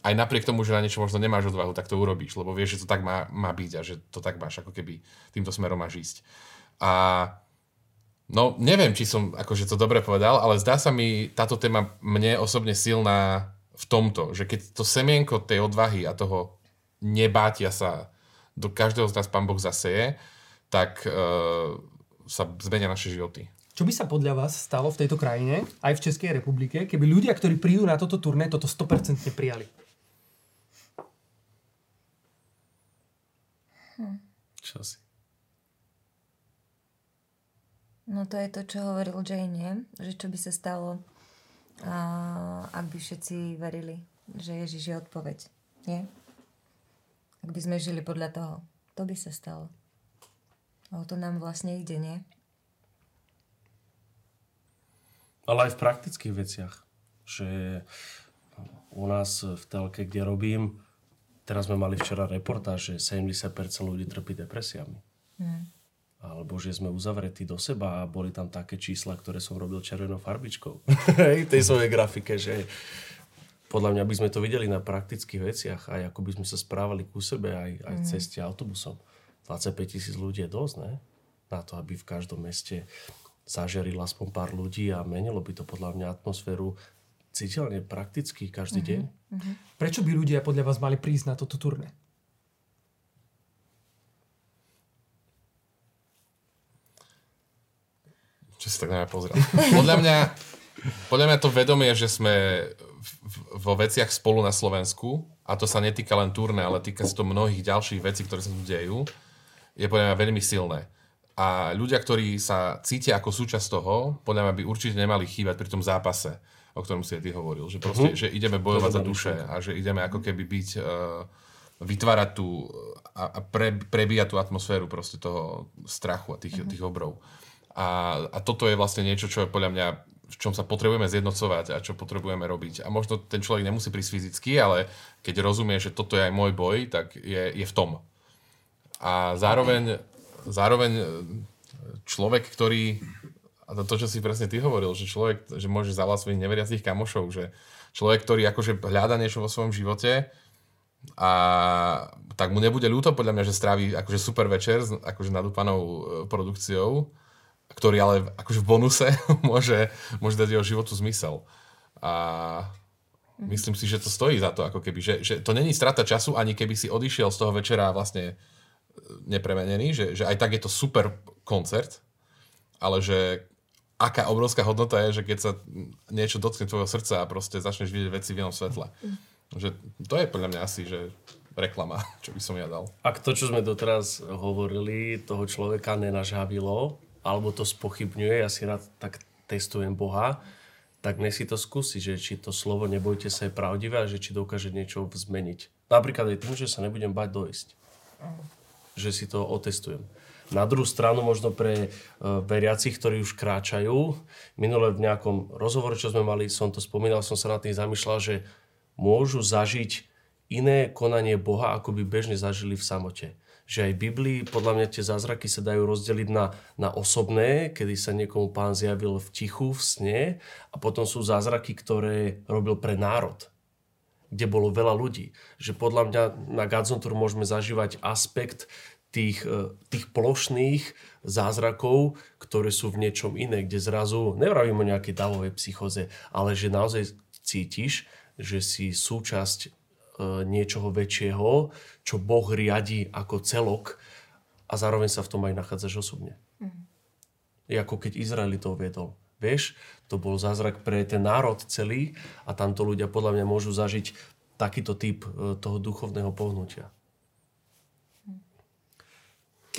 aj napriek tomu, že na niečo možno nemáš odvahu, tak to urobíš, lebo vieš, že to tak má, má byť a že to tak máš, ako keby týmto smerom máš ísť. A no, neviem, či som akože to dobre povedal, ale zdá sa mi táto téma mne osobne silná v tomto, že keď to semienko tej odvahy a toho nebátia sa do každého z nás Pán Boh zaseje, tak uh, sa zmenia naše životy. Čo by sa podľa vás stalo v tejto krajine, aj v Českej republike, keby ľudia, ktorí prídu na toto turné, toto 100% prijali? Hm. Čo si? No to je to, čo hovoril Jane? Že čo by sa stalo, a, ak by všetci verili, že Ježiš je odpoveď. Nie? Ak by sme žili podľa toho. To by sa stalo. A o to nám vlastne ide, nie? Ale aj v praktických veciach. Že u nás v telke, kde robím, Teraz sme mali včera reportáž, že 70% ľudí trpí depresiami. Mm. Alebo že sme uzavretí do seba a boli tam také čísla, ktoré som robil červenou farbičkou. Hej, tej svojej grafike, že podľa mňa by sme to videli na praktických veciach, aj ako by sme sa správali ku sebe, aj, aj mm. ceste autobusom. 25 tisíc ľudí je dosť, ne? Na to, aby v každom meste zažeril aspoň pár ľudí a menilo by to podľa mňa atmosféru citeľne, prakticky každý uh-huh, deň. Uh-huh. Prečo by ľudia podľa vás mali prísť na toto turné? Čo si tak na mňa pozrel. Podľa mňa, podľa mňa to vedomie, že sme vo veciach spolu na Slovensku, a to sa netýka len turné, ale týka sa to mnohých ďalších vecí, ktoré sa tu dejú, je podľa mňa veľmi silné. A ľudia, ktorí sa cítia ako súčasť toho, podľa mňa by určite nemali chýbať pri tom zápase o ktorom si aj ty hovoril. Že, proste, uh-huh. že ideme bojovať za duše a že ideme ako keby byť, uh, vytvárať tú a, a pre, prebíjať tú atmosféru proste toho strachu a tých, uh-huh. tých obrov. A, a toto je vlastne niečo, čo je podľa mňa v čom sa potrebujeme zjednocovať a čo potrebujeme robiť. A možno ten človek nemusí prísť fyzicky, ale keď rozumie, že toto je aj môj boj, tak je, je v tom. A zároveň, zároveň človek, ktorý a to, to, čo si presne ty hovoril, že človek, že môže zavolať svojich neveriacich kamošov, že človek, ktorý akože hľada niečo vo svojom živote a tak mu nebude ľúto podľa mňa, že strávi akože super večer s akože nadúpanou e, produkciou, ktorý ale akože v bonuse môže, môže dať jeho životu zmysel. A myslím si, že to stojí za to, ako keby, že, že to není strata času, ani keby si odišiel z toho večera vlastne e, nepremenený, že, že aj tak je to super koncert, ale že aká obrovská hodnota je, že keď sa niečo dotkne tvojho srdca a proste začneš vidieť veci v inom svetle. Že to je podľa mňa asi, že reklama, čo by som ja dal. Ak to, čo sme doteraz hovorili, toho človeka nenažhavilo, alebo to spochybňuje, ja si rád tak testujem Boha, tak dnes si to skúsi, že či to slovo nebojte sa je pravdivé a že či dokáže niečo zmeniť Napríklad aj tým, že sa nebudem bať dojsť. Že si to otestujem. Na druhú stranu možno pre uh, veriacich, ktorí už kráčajú, minule v nejakom rozhovore, čo sme mali, som to spomínal, som sa na tým zamýšľal, že môžu zažiť iné konanie Boha, ako by bežne zažili v samote. Že aj v Biblii podľa mňa tie zázraky sa dajú rozdeliť na, na osobné, kedy sa niekomu pán zjavil v tichu, v sne a potom sú zázraky, ktoré robil pre národ kde bolo veľa ľudí. Že podľa mňa na Gadzontur môžeme zažívať aspekt tých, e, tých plošných zázrakov, ktoré sú v niečom iné, kde zrazu, nevravím o nejakej davovej psychoze, ale že naozaj cítiš, že si súčasť e, niečoho väčšieho, čo Boh riadi ako celok a zároveň sa v tom aj nachádzaš osobne. Mm. Je ako keď Izraeli to viedol. Vieš, to bol zázrak pre ten národ celý a tamto ľudia podľa mňa môžu zažiť takýto typ e, toho duchovného pohnutia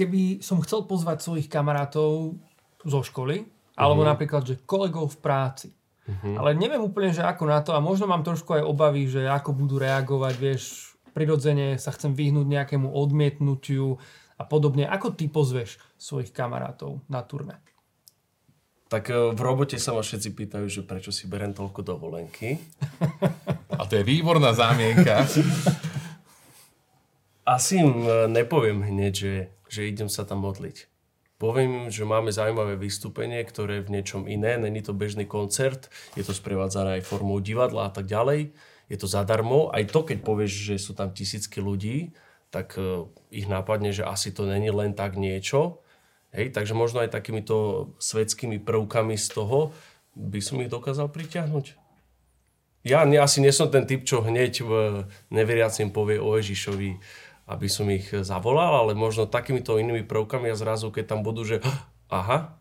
keby som chcel pozvať svojich kamarátov zo školy, alebo uh-huh. napríklad, že kolegov v práci. Uh-huh. Ale neviem úplne, že ako na to a možno mám trošku aj obavy, že ako budú reagovať, vieš, prirodzene sa chcem vyhnúť nejakému odmietnutiu a podobne. Ako ty pozveš svojich kamarátov na turné? Tak e, v robote sa ma všetci pýtajú, že prečo si berem toľko dovolenky. A to je výborná zámienka. Asi im e, nepoviem hneď, že že idem sa tam modliť. Poviem im, že máme zaujímavé vystúpenie, ktoré je v niečom iné, není to bežný koncert, je to sprevádzané aj formou divadla a tak ďalej. Je to zadarmo. Aj to, keď povieš, že sú tam tisícky ľudí, tak uh, ich nápadne, že asi to není len tak niečo. Hej, takže možno aj takýmito svetskými prvkami z toho by som ich dokázal pritiahnuť. Ja asi nie som ten typ, čo hneď v neveriacim povie o Ježišovi, aby som ich zavolal, ale možno takýmito inými prvkami a zrazu, keď tam budú, že aha,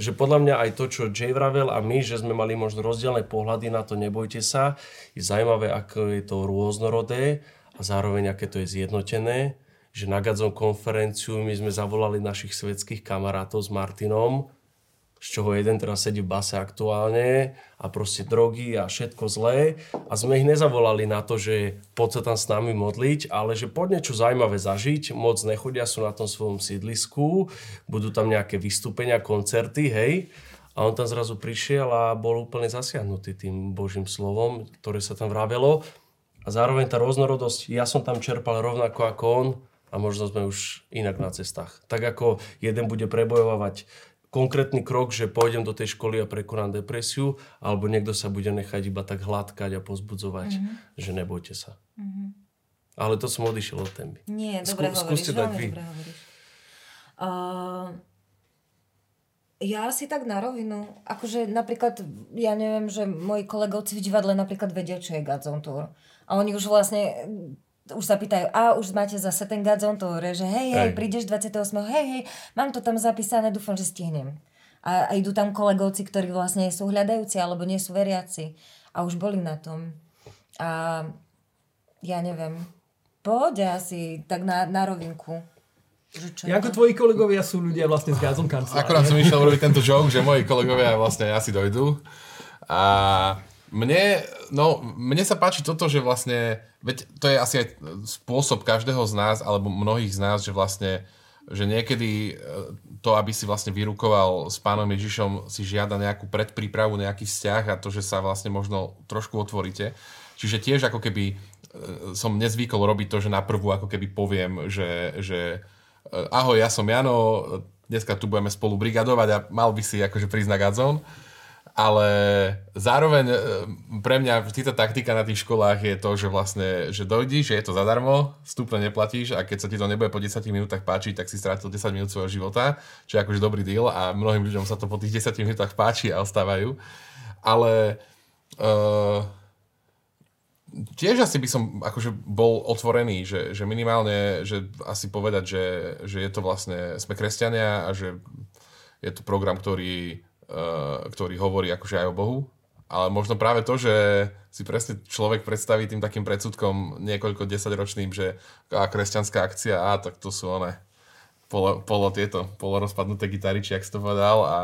že podľa mňa aj to, čo Jay vravel a my, že sme mali možno rozdielne pohľady na to, nebojte sa, je zaujímavé, ako je to rôznorodé a zároveň, aké to je zjednotené, že na Gadzom konferenciu my sme zavolali našich svetských kamarátov s Martinom, z čoho jeden teraz sedí v base aktuálne a proste drogy a všetko zlé. A sme ich nezavolali na to, že poď sa tam s nami modliť, ale že poď niečo zaujímavé zažiť, moc nechodia sú na tom svojom sídlisku, budú tam nejaké vystúpenia, koncerty, hej. A on tam zrazu prišiel a bol úplne zasiahnutý tým Božím slovom, ktoré sa tam vravelo. A zároveň tá rôznorodosť, ja som tam čerpal rovnako ako on a možno sme už inak na cestách. Tak ako jeden bude prebojovať konkrétny krok, že pôjdem do tej školy a prekonám depresiu, alebo niekto sa bude nechať iba tak hladkať a pozbudzovať, mm-hmm. že nebojte sa. Mm-hmm. Ale to som odišiel od témy. Nie, dobre Skú, hovoríš, veľmi vy. dobre hovoríš. Uh, ja si tak na rovinu, akože napríklad, ja neviem, že moji kolegovci v divadle napríklad vedia, čo je Godzone Tour. A oni už vlastne už sa pýtajú, a už máte zase ten Gadzon Tour, že hej, hej, hej, prídeš 28. Hej, hej, mám to tam zapísané, dúfam, že stihnem. A, a idú tam kolegovci, ktorí vlastne sú hľadajúci alebo nie sú veriaci. A už boli na tom. A ja neviem, poď asi tak na, na rovinku. Že ako tvoji kolegovia sú ľudia vlastne z Gazon kancelárie. Akorát som išiel robiť tento joke, že moji kolegovia vlastne asi dojdú. A mne, no, mne sa páči toto, že vlastne, veď to je asi aj spôsob každého z nás, alebo mnohých z nás, že vlastne, že niekedy e, to, aby si vlastne vyrukoval s pánom Ježišom, si žiada nejakú predprípravu, nejaký vzťah a to, že sa vlastne možno trošku otvoríte. Čiže tiež ako keby e, som nezvykol robiť to, že naprvu ako keby poviem, že, že e, ahoj, ja som Jano, dneska tu budeme spolu brigadovať a mal by si akože prísť na Gazon ale zároveň e, pre mňa vždy tá taktika na tých školách je to, že vlastne, že dojdíš, že je to zadarmo, vstupne neplatíš a keď sa ti to nebude po 10 minútach páčiť, tak si strátil 10 minút svojho života, čo je akože dobrý deal a mnohým ľuďom sa to po tých 10 minútach páči a ostávajú. Ale uh, tiež asi by som akože bol otvorený, že, že minimálne, že asi povedať, že, že je to vlastne, sme kresťania a že je to program, ktorý ktorý hovorí akože aj o Bohu, ale možno práve to, že si presne človek predstaví tým takým predsudkom niekoľko desaťročným, že a kresťanská akcia, a tak to sú one polo, polo tieto, polo rozpadnuté gitary, či ak si to povedal, a,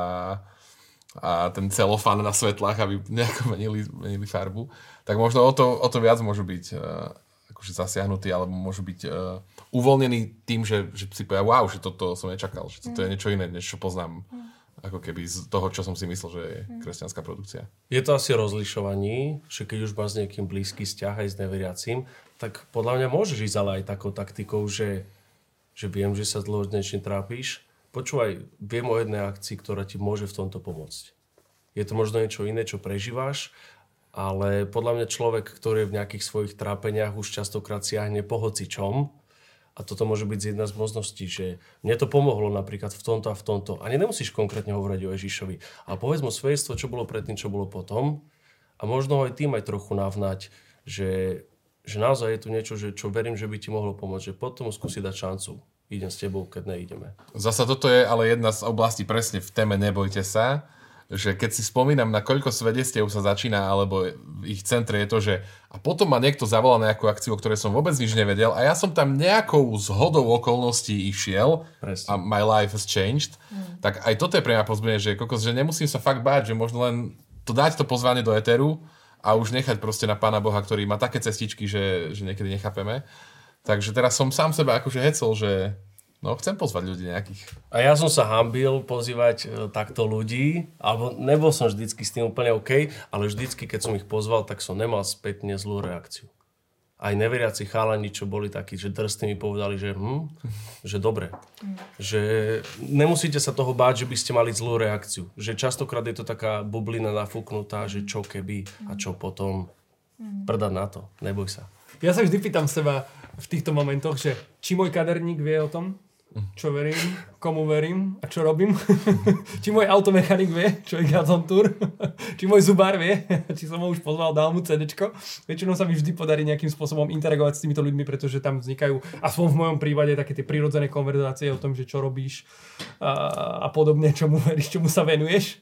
a ten celofán na svetlách, aby nejako menili, menili farbu, tak možno o to, o to viac môžu byť uh, akože zasiahnutí alebo môžu byť uh, uvoľnení tým, že, že si povedia, wow, že toto som nečakal, že toto je niečo iné, než čo poznám ako keby z toho, čo som si myslel, že je kresťanská produkcia. Je to asi rozlišovaní, že keď už máš s niekým blízky vzťah aj s neveriacím, tak podľa mňa môžeš ísť ale aj takou taktikou, že, že viem, že sa dlho niečím trápiš. Počúvaj, viem o jednej akcii, ktorá ti môže v tomto pomôcť. Je to možno niečo iné, čo prežívaš, ale podľa mňa človek, ktorý je v nejakých svojich trápeniach, už častokrát siahne po hocičom, a toto môže byť jedna z možností, že mne to pomohlo napríklad v tomto a v tomto. A nemusíš konkrétne hovoriť o Ježišovi. Ale povedz mu svedectvo, čo bolo predtým, čo bolo potom. A možno aj tým aj trochu navnať, že, že naozaj je tu niečo, že, čo verím, že by ti mohlo pomôcť. Že potom skúsi dať šancu. Idem s tebou, keď neideme. Zasa toto je ale jedna z oblastí presne v téme Nebojte sa, že keď si spomínam, na koľko svedectiev sa začína, alebo v ich centre je to, že a potom ma niekto zavolal na nejakú akciu, o ktorej som vôbec nič nevedel a ja som tam nejakou zhodou okolností išiel Presne. a my life has changed, mm. tak aj toto je pre mňa pozbudenie, že, kokos, že nemusím sa fakt báť, že možno len to dať to pozvanie do eteru a už nechať proste na Pána Boha, ktorý má také cestičky, že, že niekedy nechápeme. Takže teraz som sám seba akože hecel, že No, chcem pozvať ľudí nejakých. A ja som sa hambil pozývať e, takto ľudí, alebo nebol som vždycky s tým úplne OK, ale vždycky, keď som ich pozval, tak som nemal spätne zlú reakciu. Aj neveriaci chalani, čo boli takí, že drsní mi povedali, že hm, že dobre. Že nemusíte sa toho báť, že by ste mali zlú reakciu. Že častokrát je to taká bublina nafúknutá, že čo keby a čo potom. Prdať na to, neboj sa. Ja sa vždy pýtam seba v týchto momentoch, že či môj kaderník vie o tom, čo verím, komu verím a čo robím. či môj automechanik vie, čo je Gazon Tour. či môj zubár vie, či som ho už pozval, dal mu CDčko. Väčšinou sa mi vždy podarí nejakým spôsobom interagovať s týmito ľuďmi, pretože tam vznikajú, aspoň v mojom prípade, také tie prirodzené konverzácie o tom, že čo robíš a, a podobne, čomu veríš, čomu sa venuješ.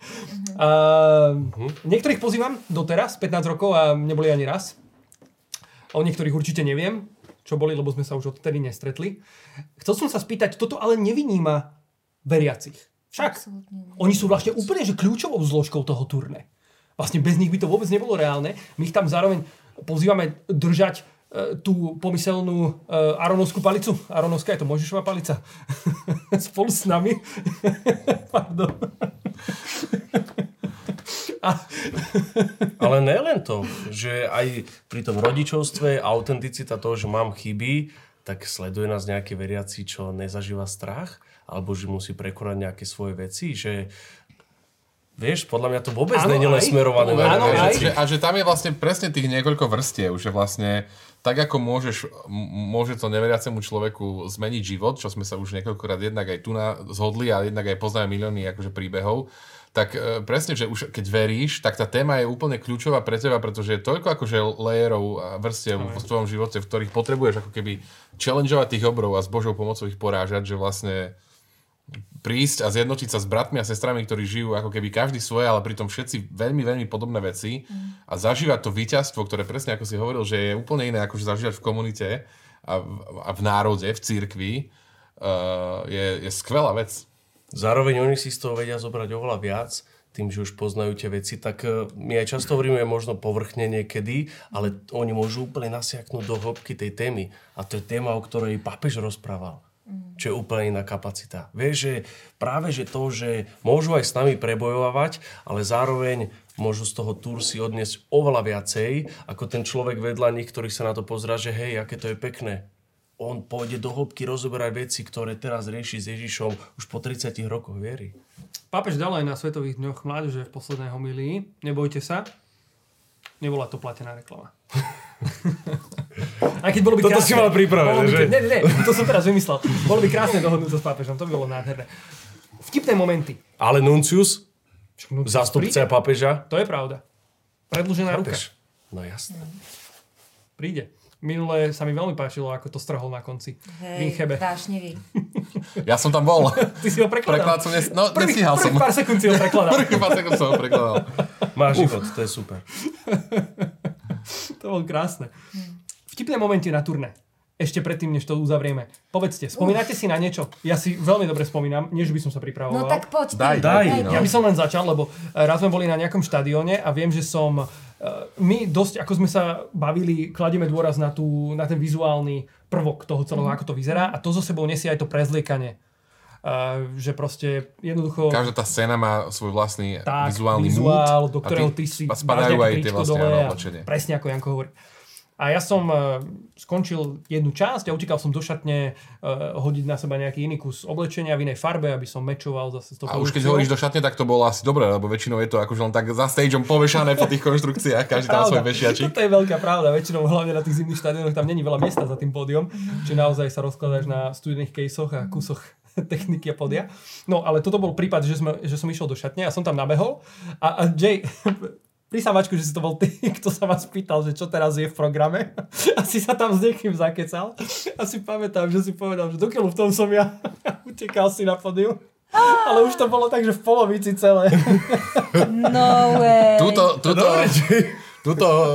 A, niektorých pozývam doteraz, 15 rokov a neboli ani raz. O niektorých určite neviem, čo boli, lebo sme sa už odtedy nestretli. Chcel som sa spýtať, toto ale nevyníma veriacich. Však oni sú vlastne úplne že kľúčovou zložkou toho turné. Vlastne bez nich by to vôbec nebolo reálne. My ich tam zároveň pozývame držať e, tú pomyselnú e, Aronovskú palicu. Aronovská je to Mojžišová palica. Spolu s nami. Pardon. A... Ale nelen to, že aj pri tom rodičovstve autenticita toho, že mám chyby, tak sleduje nás nejaký veriaci, čo nezažíva strach, alebo že musí prekonať nejaké svoje veci, že Vieš, podľa mňa to vôbec nie je smerované na áno, aj. Že, a že tam je vlastne presne tých niekoľko vrstiev, že vlastne tak ako môžeš, môže to neveriacemu človeku zmeniť život, čo sme sa už niekoľkokrát jednak aj tu na, zhodli a jednak aj poznáme milióny akože príbehov, tak e, presne, že už keď veríš, tak tá téma je úplne kľúčová pre teba, pretože je toľko akože layerov a vrstiev v tvojom živote, v ktorých potrebuješ ako keby challengeovať tých obrov a s Božou pomocou ich porážať, že vlastne prísť a zjednotiť sa s bratmi a sestrami, ktorí žijú ako keby každý svoje, ale pritom všetci veľmi, veľmi podobné veci mm. a zažívať to víťazstvo, ktoré presne ako si hovoril, že je úplne iné ako zažívať v komunite a v, a v národe, v církvi, uh, je, je skvelá vec. Zároveň oni si z toho vedia zobrať oveľa viac, tým, že už poznajú tie veci, tak e, my aj často hovoríme možno povrchne niekedy, ale oni môžu úplne nasiaknúť do hĺbky tej témy. A to je téma, o ktorej pápež rozprával. Mm. Čo je úplne iná kapacita. Vieš, že práve že to, že môžu aj s nami prebojovať, ale zároveň môžu z toho túr si odniesť oveľa viacej, ako ten človek vedľa nich, ktorý sa na to pozrá, že hej, aké to je pekné on pôjde do hĺbky rozoberať veci, ktoré teraz rieši s Ježišom už po 30 rokoch viery. Pápež dal aj na Svetových dňoch mládeže v poslednej homilii. Nebojte sa, nebola to platená reklama. Aj keď bolo by Toto krásne. si mal pripravené, že? Nie, nie, to som teraz vymyslel. Bolo by krásne dohodnúť sa s pápežom, to by bolo nádherné. Vtipné momenty. Ale Nuncius, zástupca pápeža. To je pravda. Predlžená ruka. No jasné. Príde. Minule sa mi veľmi páčilo, ako to strhol na konci. Hej, vášnivý. Ja som tam bol. Ty si ho prekladal. som nes... No, prvý, nestíhal prvý som. pár sekúnd si ho prekladal. prvý pár sekúnd som ho prekladal. Máš život, to je super. to bolo krásne. Vtipné momenty na turné. Ešte predtým, než to uzavrieme. Povedzte, spomínate si na niečo? Ja si veľmi dobre spomínam, nie že by som sa pripravoval. No tak poď. Daj, daj. Ja by som len začal, lebo raz sme boli na nejakom štadióne a viem, že som my dosť, ako sme sa bavili, kladieme dôraz na, tú, na ten vizuálny prvok toho celého, Mhm. ako to vyzerá a to zo sebou nesie aj to prezliekanie. Uh, že proste jednoducho... Každá tá scéna má svoj vlastný tak, vizuálny vizuál, mood. do ktorého ty- ty si spadajú aj tie vlastne dole áno. Presne ako Janko hovorí. A ja som uh, skončil jednu časť a utekal som do šatne uh, hodiť na seba nejaký iný kus oblečenia v inej farbe, aby som mečoval zase s tou A už keď hovoríš do šatne, tak to bolo asi dobré, lebo väčšinou je to akože len tak za stageom povešané po tých konštrukciách, každý tam svoj vešiačik. To je veľká pravda. Väčšinou hlavne na tých zimných štadionoch tam není veľa miesta za tým pódium, či naozaj sa rozkladáš na studených kejsoch a kusoch techniky a podia. No ale toto bol prípad, že, sme, že som išiel do šatne a som tam nabehol a, a Jay, prisávačku, že si to bol ty, kto sa ma spýtal, že čo teraz je v programe. Asi sa tam s niekým zakecal. A si pamätám, že si povedal, že dokiaľ v tom som ja utekal si na pódium. Ale už to bolo tak, že v polovici celé. No way. Túto, túto, túto uh,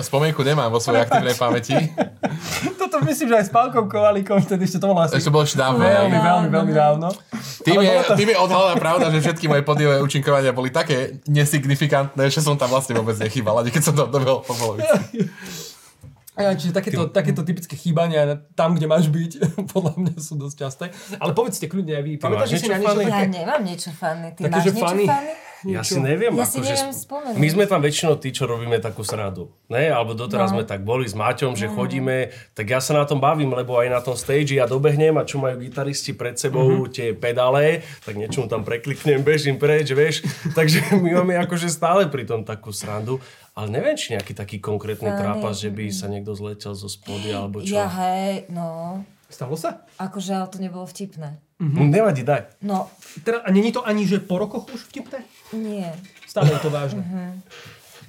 spomienku nemám vo svojej aktívnej pamäti. Toto myslím, že aj s Pálkom Kovalíkom, vtedy ešte to bolo asi Ešte bolo ešte dávno. veľmi, veľmi, veľmi dávno. Tým je, to- tým je odhalená pravda, že všetky moje podiové účinkovania boli také nesignifikantné, že som tam vlastne vôbec nechýbal, ani keď som tam dobehol po polovici. Ja, čiže takéto, takéto typické chýbania tam, kde máš byť, podľa mňa sú dosť časté. Ale povedzte kľudne aj vy. Pamätáte máš si na niečo funny? Ja nemám niečo fanny. Ty Také, máš že niečo funny? Ja si neviem, Ja si akože neviem spomenúť. My sme tam väčšinou tí, čo robíme takú sradu. Ne? Alebo doteraz No. sme tak boli s Maťom, že chodíme, tak ja sa na tom bavím, lebo aj na tom stage ja dobehnem a čo majú gitaristi pred sebou Mhm. tie pedále, tak niečo tam prekliknem, bežím preč, vieš. Takže my máme akože stále pri tom takú srandu. Ale neviem, či nejaký taký konkrétny Funny. trápas, že by sa niekto zletel zo spody alebo čo. Ja hej, no. Stalo sa? Akože, ale to nebolo vtipné. Mm-hmm. Nevadí, daj. No, Teda, a není to ani, že po rokoch už vtipné? nie. Stále je to vážne.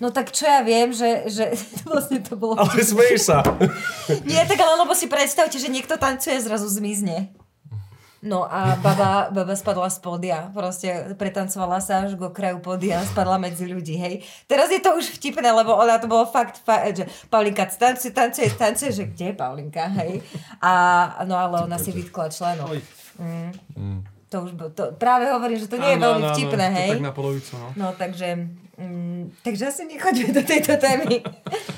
No tak čo ja viem, že, že vlastne to bolo... Ale smeješ sa. Nie, tak ale lebo si predstavte, že niekto tancuje a zrazu zmizne. No a baba, baba spadla z podia. Proste pretancovala sa až k okraju podia a spadla medzi ľudí, hej. Teraz je to už vtipné, lebo ona to bolo fakt, fa- že Paulinka tancuje, tancuje, tancuje, že kde je Paulinka, hej. A no ale ona si vytkla členok. Oj. Mm. To už bol, to, práve hovorím, že to nie je Áno, veľmi áno, áno, vtipné, to hej. Tak na polovicu, no. No takže, mm, takže asi nechoďme do tejto témy.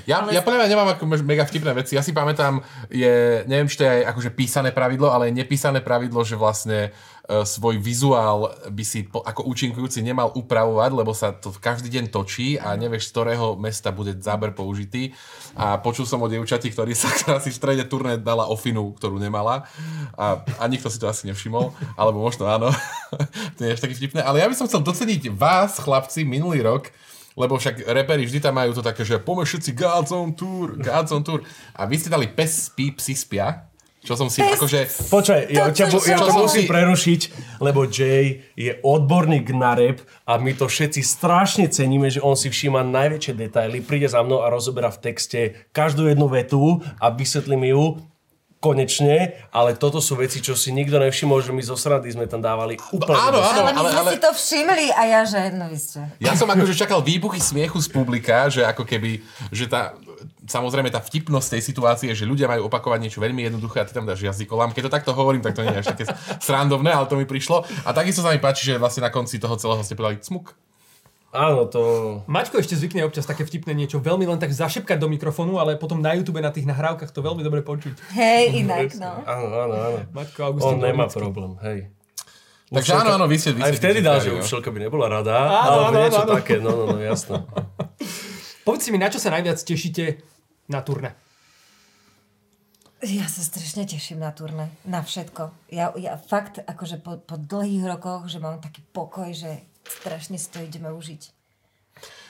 Ja, Ale- ja podľa mňa nemám ako mega vtipné veci. Ja si pamätám, je, neviem, či to je akože písané pravidlo, ale je nepísané pravidlo, že vlastne svoj vizuál by si po, ako účinkujúci nemal upravovať, lebo sa to každý deň točí a nevieš, z ktorého mesta bude záber použitý. A počul som o dievčati, ktorý sa, ktorá si v strede turné dala ofinu, ktorú nemala. A, a nikto si to asi nevšimol. Alebo možno áno. to nie je až taký vtipné. Ale ja by som chcel doceniť vás, chlapci, minulý rok, lebo však reperi vždy tam majú to také, že poďme všetci God's on tour, God's on tour. A vy ste dali pes spí, psi spia. Čo som si Pes- akože... Počkaj, ja To, ťa, ja ťa musím prerušiť, lebo Jay je odborník na rap a my to všetci strašne ceníme, že on si všíma najväčšie detaily, príde za mnou a rozoberá v texte každú jednu vetu a vysvetlí mi ju konečne, ale toto sú veci, čo si nikto nevšimol, že my zo srandy sme tam dávali úplne. Áno, áno, ale my ale, sme ale si to všimli a ja, že no vy ste. ja som akože čakal výbuchy smiechu z publika, že ako keby, že tá, samozrejme tá vtipnosť tej situácie, že ľudia majú opakovať niečo veľmi jednoduché a ty tam dáš jazykolám. Keď to takto hovorím, tak to nie je až také srandovné, ale to mi prišlo. A takisto sa mi páči, že vlastne na konci toho celého ste povedali cmuk. Áno, to... Maťko ešte zvykne občas také vtipné niečo veľmi len tak zašepkať do mikrofónu, ale potom na YouTube na tých nahrávkach to veľmi dobre počuť. Hej, inak, no. Áno, áno, áno. Maťko On Augustín nemá Gorlický. problém, hej. Takže áno, áno, vy ste... Aj vtedy dal, že učiteľka by nebola rada, Áno, ale áno, niečo áno. také, no, no, no, jasné. Povedzte mi, na čo sa najviac tešíte na turné? Ja sa strašne teším na turné, na všetko. Ja, ja fakt, akože po, po dlhých rokoch, že mám taký pokoj, že strašne si to ideme užiť.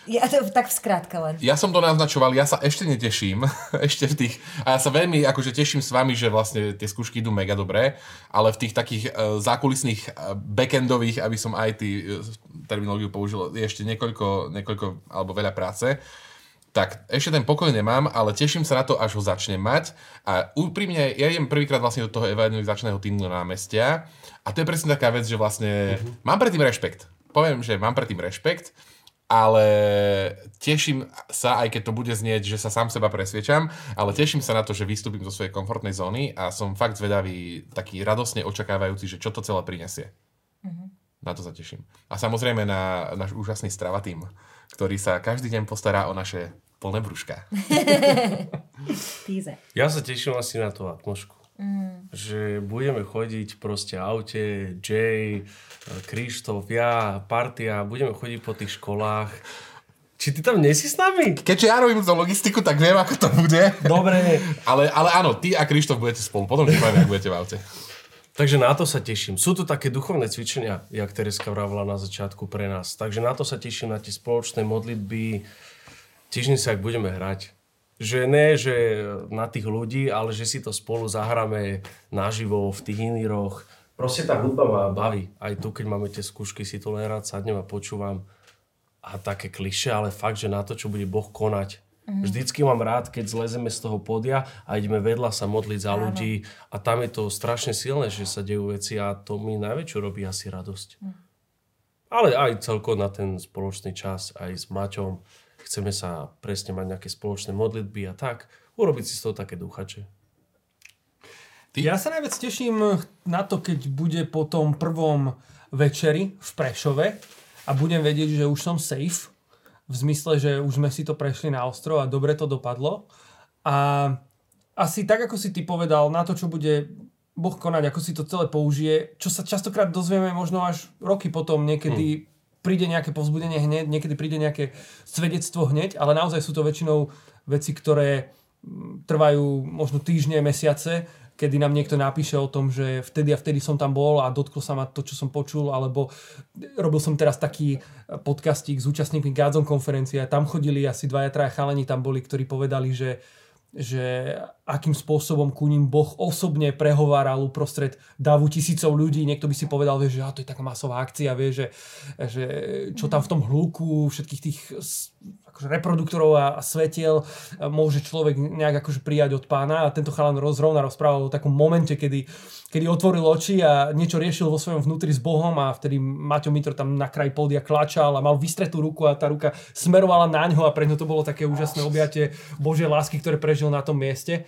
Ja to tak v skrátke len. Ja som to naznačoval, ja sa ešte neteším, ešte v tých, a ja sa veľmi akože teším s vami, že vlastne tie skúšky idú mega dobré, ale v tých takých uh, zákulisných uh, backendových, aby som aj ty uh, terminológiu použil, je ešte niekoľko, niekoľko alebo veľa práce. Tak ešte ten pokoj nemám, ale teším sa na to, až ho začnem mať. A úprimne, ja idem prvýkrát vlastne do toho evangelizačného týmu na námestia a to je presne taká vec, že vlastne uh-huh. mám predtým rešpekt. Poviem, že mám predtým rešpekt, ale teším sa, aj keď to bude znieť, že sa sám seba presviečam, ale teším sa na to, že vystúpim zo svojej komfortnej zóny a som fakt zvedavý, taký radosne očakávajúci, že čo to celé prinesie. Na to sa teším. A samozrejme na náš úžasný strava tým, ktorý sa každý deň postará o naše plné brúška. Ja sa teším asi na tú atmošku. Mm. Že budeme chodiť proste aute, Jay, Krištof, ja, partia, budeme chodiť po tých školách. Či ty tam nesi s nami? Keďže ja robím tú logistiku, tak viem, ako to bude. Dobre. ale, ale áno, ty a Krištof budete spolu. Potom ti poviem, budete v aute. Takže na to sa teším. Sú to také duchovné cvičenia, jak Tereska vravila na začiatku pre nás. Takže na to sa teším, na tie spoločné modlitby. Teším sa, budeme hrať. Že ne, že na tých ľudí, ale že si to spolu zahráme naživo v tých iných. Proste tá hudba ma baví. Aj tu, keď máme tie skúšky, si to len rád sadnem a počúvam. A také kliše, ale fakt, že na to, čo bude Boh konať, Mm. Vždycky mám rád, keď zlezeme z toho podia a ideme vedľa sa modliť za ľudí a tam je to strašne silné, že sa dejú veci a to mi najväčšiu robí asi radosť. Mm. Ale aj celko na ten spoločný čas, aj s Maťom. Chceme sa presne mať nejaké spoločné modlitby a tak. Urobiť si z toho také duchače. Ty? Ja sa najviac teším na to, keď bude po tom prvom večeri v Prešove a budem vedieť, že už som safe v zmysle, že už sme si to prešli na ostro a dobre to dopadlo. A asi tak, ako si ty povedal, na to, čo bude Boh konať, ako si to celé použije, čo sa častokrát dozvieme možno až roky potom, niekedy hmm. Príde nejaké povzbudenie hneď, niekedy príde nejaké svedectvo hneď, ale naozaj sú to väčšinou veci, ktoré trvajú možno týždne, mesiace kedy nám niekto napíše o tom, že vtedy a vtedy som tam bol a dotklo sa ma to, čo som počul, alebo robil som teraz taký podcastík s účastníkmi Gádzom konferencie a tam chodili asi dvaja, traja chalani tam boli, ktorí povedali, že že akým spôsobom ku ním Boh osobne prehováral uprostred davu tisícov ľudí. Niekto by si povedal, že a to je taká masová akcia, vie, že, že čo tam v tom hľúku všetkých tých akože reproduktorov a, a svetiel e, môže človek nejak akože prijať od pána a tento chalan zrovna rozprával o takom momente, kedy, kedy otvoril oči a niečo riešil vo svojom vnútri s Bohom a vtedy Maťo Mitro tam na kraj podia klačal a mal vystretú ruku a tá ruka smerovala na ňo a pre ňo to bolo také úžasné objatie Božej lásky, ktoré prežil na tom mieste.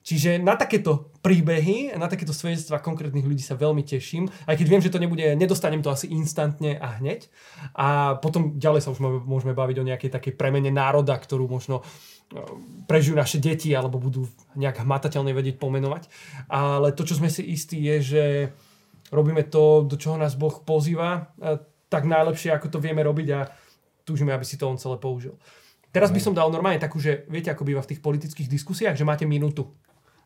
Čiže na takéto príbehy, na takéto svedectvá konkrétnych ľudí sa veľmi teším, aj keď viem, že to nebude, nedostanem to asi instantne a hneď. A potom ďalej sa už môžeme baviť o nejakej takej premene národa, ktorú možno e, prežijú naše deti alebo budú nejak hmatateľne vedieť pomenovať. Ale to, čo sme si istí, je, že robíme to, do čoho nás Boh pozýva, e, tak najlepšie, ako to vieme robiť a túžime, aby si to on celé použil. Teraz by som dal normálne takú, že viete, ako býva v tých politických diskusiách, že máte minútu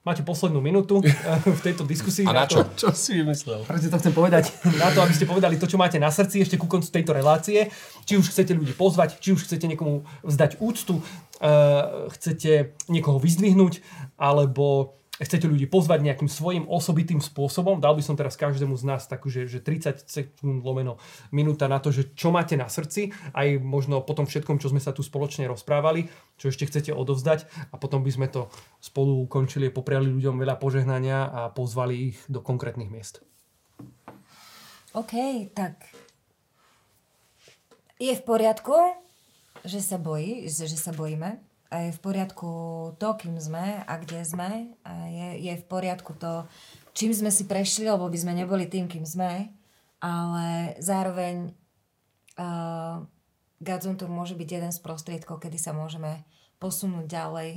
máte poslednú minútu eh, v tejto diskusii. A na čo? čo si vymyslel? Presne to chcem povedať. Na to, aby ste povedali to, čo máte na srdci ešte ku koncu tejto relácie. Či už chcete ľudí pozvať, či už chcete niekomu vzdať úctu, uh, chcete niekoho vyzdvihnúť, alebo chcete ľudí pozvať nejakým svojim osobitým spôsobom, dal by som teraz každému z nás takú, že, že 30 sekúnd lomeno minúta na to, že čo máte na srdci, aj možno po tom všetkom, čo sme sa tu spoločne rozprávali, čo ešte chcete odovzdať. A potom by sme to spolu ukončili, popriali ľuďom veľa požehnania a pozvali ich do konkrétnych miest. OK, tak je v poriadku, že sa bojí, že sa bojíme a je v poriadku to, kým sme a kde sme a je, je v poriadku to, čím sme si prešli, lebo by sme neboli tým, kým sme, ale zároveň uh, Godzone Tour môže byť jeden z prostriedkov, kedy sa môžeme posunúť ďalej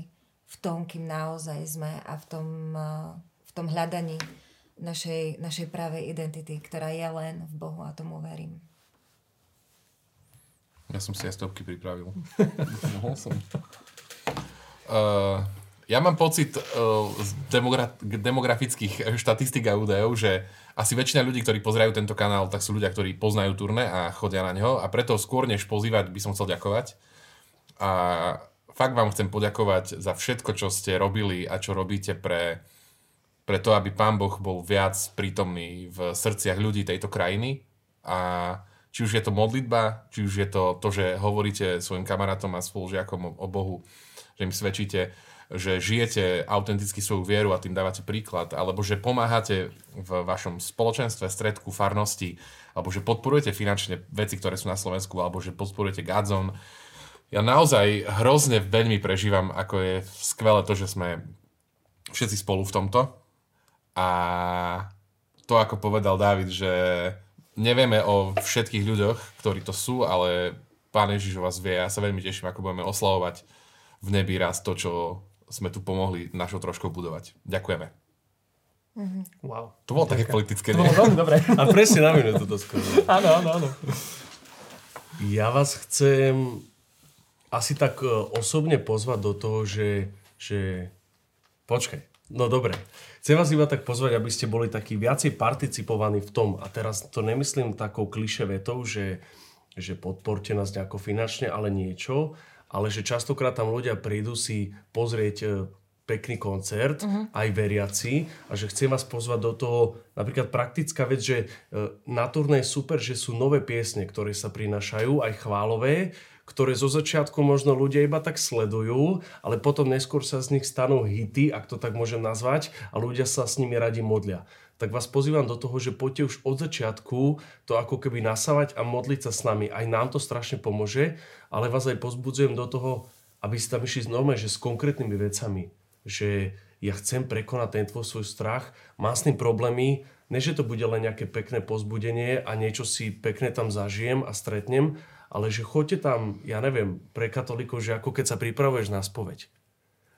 v tom, kým naozaj sme a v tom, uh, v tom hľadaní našej, našej pravej identity, ktorá je len v Bohu a tomu verím. Ja som si aj stopky pripravil. Mohol som. Uh, ja mám pocit uh, z demogra- demografických štatistik a údajov, že asi väčšina ľudí, ktorí pozerajú tento kanál, tak sú ľudia, ktorí poznajú turné a chodia na neho a preto skôr než pozývať by som chcel ďakovať. A fakt vám chcem poďakovať za všetko, čo ste robili a čo robíte pre, pre to, aby Pán Boh bol viac prítomný v srdciach ľudí tejto krajiny. A či už je to modlitba, či už je to to, že hovoríte svojim kamarátom a spolužiakom o, o Bohu, že im svedčíte, že žijete autenticky svoju vieru a tým dávate príklad, alebo že pomáhate v vašom spoločenstve, stredku, farnosti, alebo že podporujete finančne veci, ktoré sú na Slovensku, alebo že podporujete Gadzon. Ja naozaj hrozne veľmi prežívam, ako je skvelé to, že sme všetci spolu v tomto. A to, ako povedal David, že nevieme o všetkých ľuďoch, ktorí to sú, ale Pán Ježiš o vás vie. Ja sa veľmi teším, ako budeme oslavovať v nebi raz to, čo sme tu pomohli našou troškou budovať. Ďakujeme. Wow. To bolo také politické, To nie? bolo veľmi dobré. A presne na minútu to skoro. áno, áno, áno. Ja vás chcem asi tak e, osobne pozvať do toho, že, že... Počkaj, no dobre. Chcem vás iba tak pozvať, aby ste boli takí viacej participovaní v tom. A teraz to nemyslím takou kliše vetou, že, že podporte nás nejako finančne, ale niečo. Ale že častokrát tam ľudia prídu si pozrieť e, pekný koncert, uh-huh. aj veriaci, a že chcem vás pozvať do toho, napríklad praktická vec, že e, na turné je super, že sú nové piesne, ktoré sa prinášajú, aj chválové, ktoré zo začiatku možno ľudia iba tak sledujú, ale potom neskôr sa z nich stanú hity, ak to tak môžem nazvať, a ľudia sa s nimi radi modlia. Tak vás pozývam do toho, že poďte už od začiatku to ako keby nasávať a modliť sa s nami. Aj nám to strašne pomôže, ale vás aj pozbudzujem do toho, aby ste tam išli normálne, že s konkrétnymi vecami že ja chcem prekonať ten tvoj svoj strach, mám s tým problémy, ne že to bude len nejaké pekné pozbudenie a niečo si pekné tam zažijem a stretnem, ale že choďte tam, ja neviem, pre katolíkov, že ako keď sa pripravuješ na spoveď.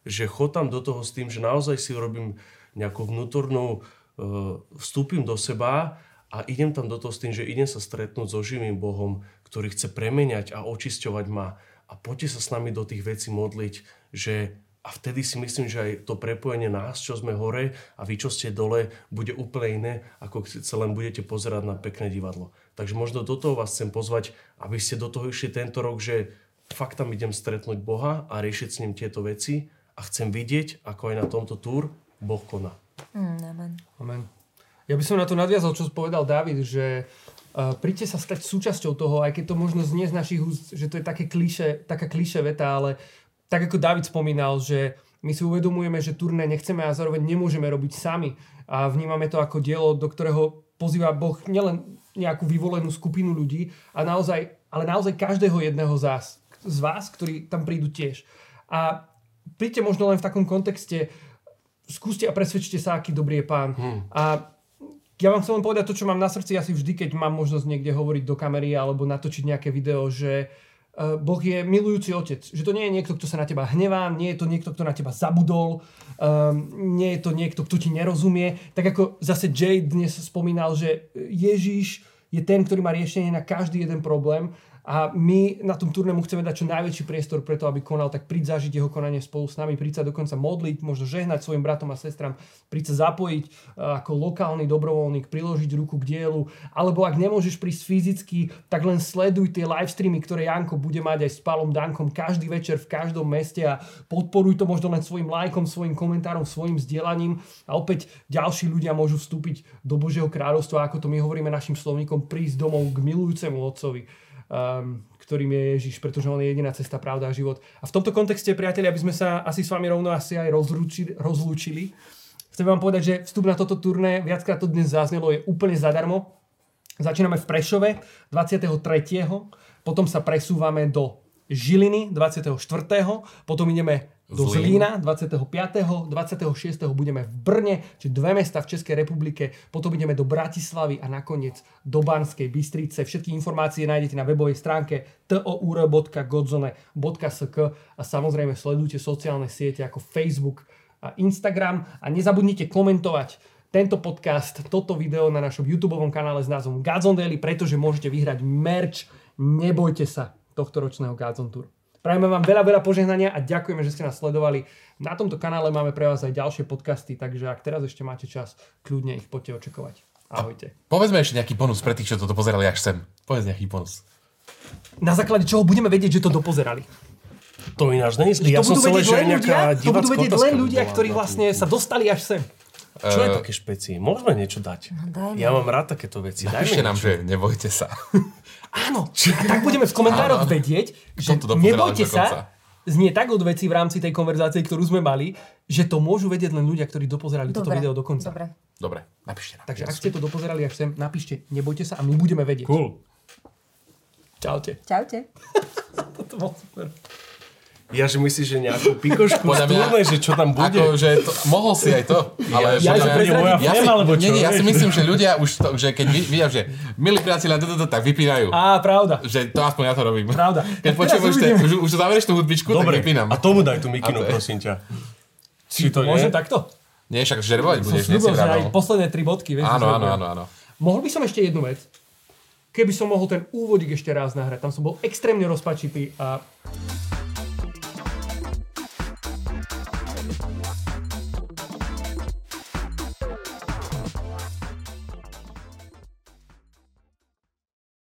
Že chod tam do toho s tým, že naozaj si robím nejakú vnútornú, uh, vstúpim do seba a idem tam do toho s tým, že idem sa stretnúť so živým Bohom, ktorý chce premeniať a očisťovať ma. A poďte sa s nami do tých vecí modliť, že a vtedy si myslím, že aj to prepojenie nás, čo sme hore a vy, čo ste dole, bude úplne iné, ako keď sa len budete pozerať na pekné divadlo. Takže možno do toho vás chcem pozvať, aby ste do toho išli tento rok, že fakt tam idem stretnúť Boha a riešiť s ním tieto veci a chcem vidieť, ako aj na tomto túr Boh koná. Mm, amen. Amen. Ja by som na to nadviazal, čo povedal David, že uh, príďte sa stať súčasťou toho, aj keď to možno znie z našich úst, že to je také klíše, taká klíše veta, ale tak ako David spomínal, že my si uvedomujeme, že turné nechceme a zároveň nemôžeme robiť sami. A vnímame to ako dielo, do ktorého pozýva Boh nielen nejakú vyvolenú skupinu ľudí, a naozaj, ale naozaj každého jedného z vás, z vás, ktorí tam prídu tiež. A príďte možno len v takom kontexte, skúste a presvedčte sa, aký dobrý je pán. Hmm. A ja vám chcem len povedať to, čo mám na srdci asi vždy, keď mám možnosť niekde hovoriť do kamery alebo natočiť nejaké video, že uh, Boh je milujúci otec. Že to nie je niekto, kto sa na teba hnevá, nie je to niekto, kto na teba zabudol, um, nie je to niekto, kto ti nerozumie. Tak ako zase Jay dnes spomínal, že Ježíš je ten, ktorý má riešenie na každý jeden problém a my na tom turné mu chceme dať čo najväčší priestor preto, aby konal, tak príď zažiť jeho konanie spolu s nami, príď sa dokonca modliť, možno žehnať svojim bratom a sestram, príď sa zapojiť uh, ako lokálny dobrovoľník, priložiť ruku k dielu, alebo ak nemôžeš prísť fyzicky, tak len sleduj tie live streamy, ktoré Janko bude mať aj s Palom Dankom každý večer v každom meste a podporuj to možno len svojim lajkom, svojim komentárom, svojim zdieľaním a opäť ďalší ľudia môžu vstúpiť do Božieho kráľovstva, ako to my hovoríme našim slovníkom, prísť domov k milujúcemu otcovi um, ktorým je Ježiš, pretože on je jediná cesta, pravda a život. A v tomto kontexte, priatelia, aby sme sa asi s vami rovno asi aj rozlúčili, rozlúčili. Chcem vám povedať, že vstup na toto turné, viackrát to dnes zaznelo, je úplne zadarmo. Začíname v Prešove 23. Potom sa presúvame do Žiliny 24. Potom ideme do Zlín. Zlína 25. 26. budeme v Brne, či dve mesta v Českej republike, potom ideme do Bratislavy a nakoniec do Banskej Bystrice. Všetky informácie nájdete na webovej stránke tour.godzone.sk a samozrejme sledujte sociálne siete ako Facebook a Instagram a nezabudnite komentovať tento podcast, toto video na našom YouTube kanále s názvom Godzone Daily, pretože môžete vyhrať merch. Nebojte sa tohto ročného Godzone Tour. Prajeme vám veľa, veľa požehnania a ďakujeme, že ste nás sledovali. Na tomto kanále máme pre vás aj ďalšie podcasty, takže ak teraz ešte máte čas, kľudne ich poďte očakovať. Ahojte. Povedzme ešte nejaký bonus pre tých, čo toto pozerali až sem. Povedz nejaký bonus. Na základe čoho budeme vedieť, že to dopozerali? To ináč není. Ja to som budú chcel, vedieť že ľudia, to budú vedieť len ľudia, ktorí vlastne sa dostali až sem. Čo je také špeci? Môžeme niečo dať? No, dajme. Ja mám rád takéto veci. Napíšte nám, že nebojte sa. Áno, tak budeme v komentároch Áno. vedieť, že nebojte sa, znie tak od veci v rámci tej konverzácie, ktorú sme mali, že to môžu vedieť len ľudia, ktorí dopozerali toto video do konca. Dobre. Dobre, napíšte nám. Takže ak ste to dopozerali až sem, napíšte, nebojte sa a my budeme vedieť. Cool. Čaute. Čaute. Toto bolo super. Ja že myslíš, že nejakú pikošku Podľa mňa- stúrne, že čo tam bude? Ako, že to, mohol si aj to, ale... Ja, podľa mňa- moja ja si, alebo čo, nie, nie, ja si myslím, že ľudia už to, že keď vi- vidia, že milí priatelia, do, do, tak vypínajú. Á, pravda. Že to aspoň ja to robím. Pravda. Keď Tak počujem, už, už, už zaverieš tú hudbičku, tak Dobre, vypínam. a tomu daj tú mikinu, to prosím ťa. Či to Môžem nie? takto? Nie, však žerbovať budeš, nie si aj posledné tri bodky. Vieš, Áno, áno, áno, áno. Mohol by som ešte jednu vec. Keby som mohol ten úvodík ešte raz nahrať. Tam som bol extrémne rozpačitý a